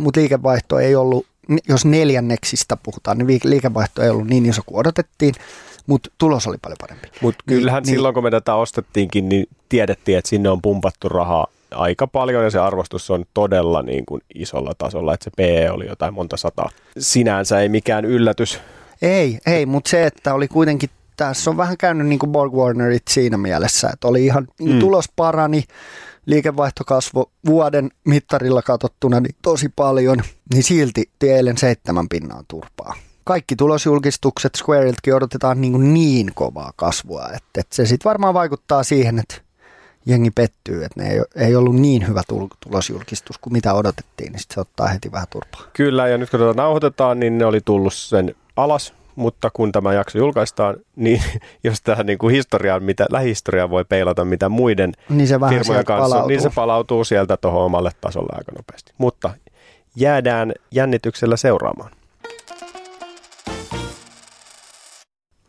Mutta liikevaihto ei ollut, jos neljänneksistä puhutaan, niin liikevaihto ei ollut niin iso kuin odotettiin, mutta tulos oli paljon parempi. Mutta Niin- kyllähän niin- silloin, kun me tätä ostettiinkin, niin tiedettiin, että sinne on pumpattu rahaa aika paljon ja se arvostus on todella niin kuin isolla tasolla, että se PE oli jotain monta sataa. Sinänsä ei mikään yllätys. Ei, ei, mutta se, että oli kuitenkin, tässä on vähän käynyt niin kuin Borg Warnerit siinä mielessä, että oli ihan, niin Mm. tulos parani, liikevaihto kasvoi vuoden mittarilla katsottuna niin tosi paljon, niin silti eilen seitsemän pinnaa turpaa. Kaikki tulosjulkistukset Squareiltkin odotetaan niin, kuin niin kovaa kasvua, että, että se sitten varmaan vaikuttaa siihen, että jengi pettyy, että ne ei, ei ollut niin hyvä tul- tulosjulkistus kuin mitä odotettiin, niin sit se ottaa heti vähän turpaa. Kyllä, ja nyt kun tätä nauhoitetaan, niin ne oli tullut sen alas, mutta kun tämä jakso julkaistaan, niin jos tähän niin kuin historiaan, mitä lähihistoriaan voi peilata, mitä muiden Niin se vähän firmojen kanssa, palautuu. niin se palautuu sieltä tuohon omalle tasolle aika nopeasti. Mutta jäädään jännityksellä seuraamaan.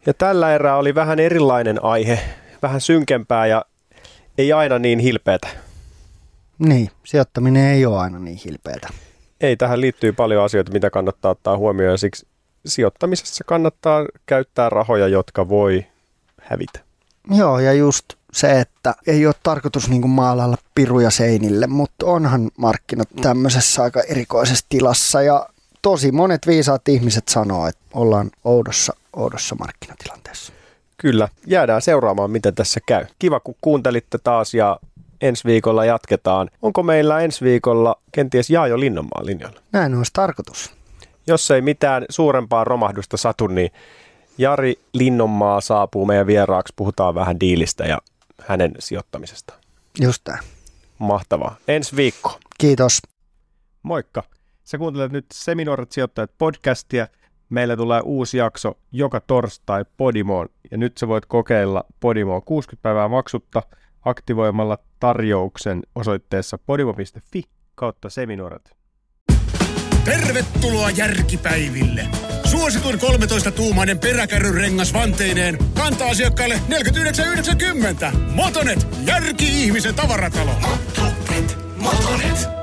Ja tällä erää oli vähän erilainen aihe, vähän synkempää ja ei aina niin hilpeätä. Niin, sijoittaminen ei ole aina niin hilpeätä. Ei, tähän liittyy paljon asioita, mitä kannattaa ottaa huomioon ja siksi sijoittamisessa kannattaa käyttää rahoja, jotka voi hävitä. Joo, ja just se, että ei ole tarkoitus niin maalailla piruja seinille, mutta onhan markkinat tämmöisessä aika erikoisessa tilassa ja tosi monet viisaat ihmiset sanoo, että ollaan oudossa, oudossa markkinatilanteessa. Kyllä, jäädään seuraamaan, miten tässä käy. Kiva, kun kuuntelitte taas ja ensi viikolla jatketaan. Onko meillä ensi viikolla kenties Jaajo Linnanmaan linjalla? Näin olisi tarkoitus. Jos ei mitään suurempaa romahdusta satu, niin Jari Linnonmaa saapuu meidän vieraaksi. Puhutaan vähän diilistä ja hänen sijoittamisesta. Just tämä. Mahtavaa. Ensi viikko. Kiitos. Moikka. Sä kuuntelet nyt Seminoorat sijoittajat podcastia. Meillä tulee uusi jakso joka torstai Podimoon ja nyt sä voit kokeilla Podimoa 60 päivää maksutta aktivoimalla tarjouksen osoitteessa podimo.fi kautta seminoorat. Tervetuloa järkipäiville! Suosituin 13-tuumainen peräkärryrengas vanteineen kantaa asiakkaille 49,90. Motonet, järki-ihmisen tavaratalo. Motonet, Motonet.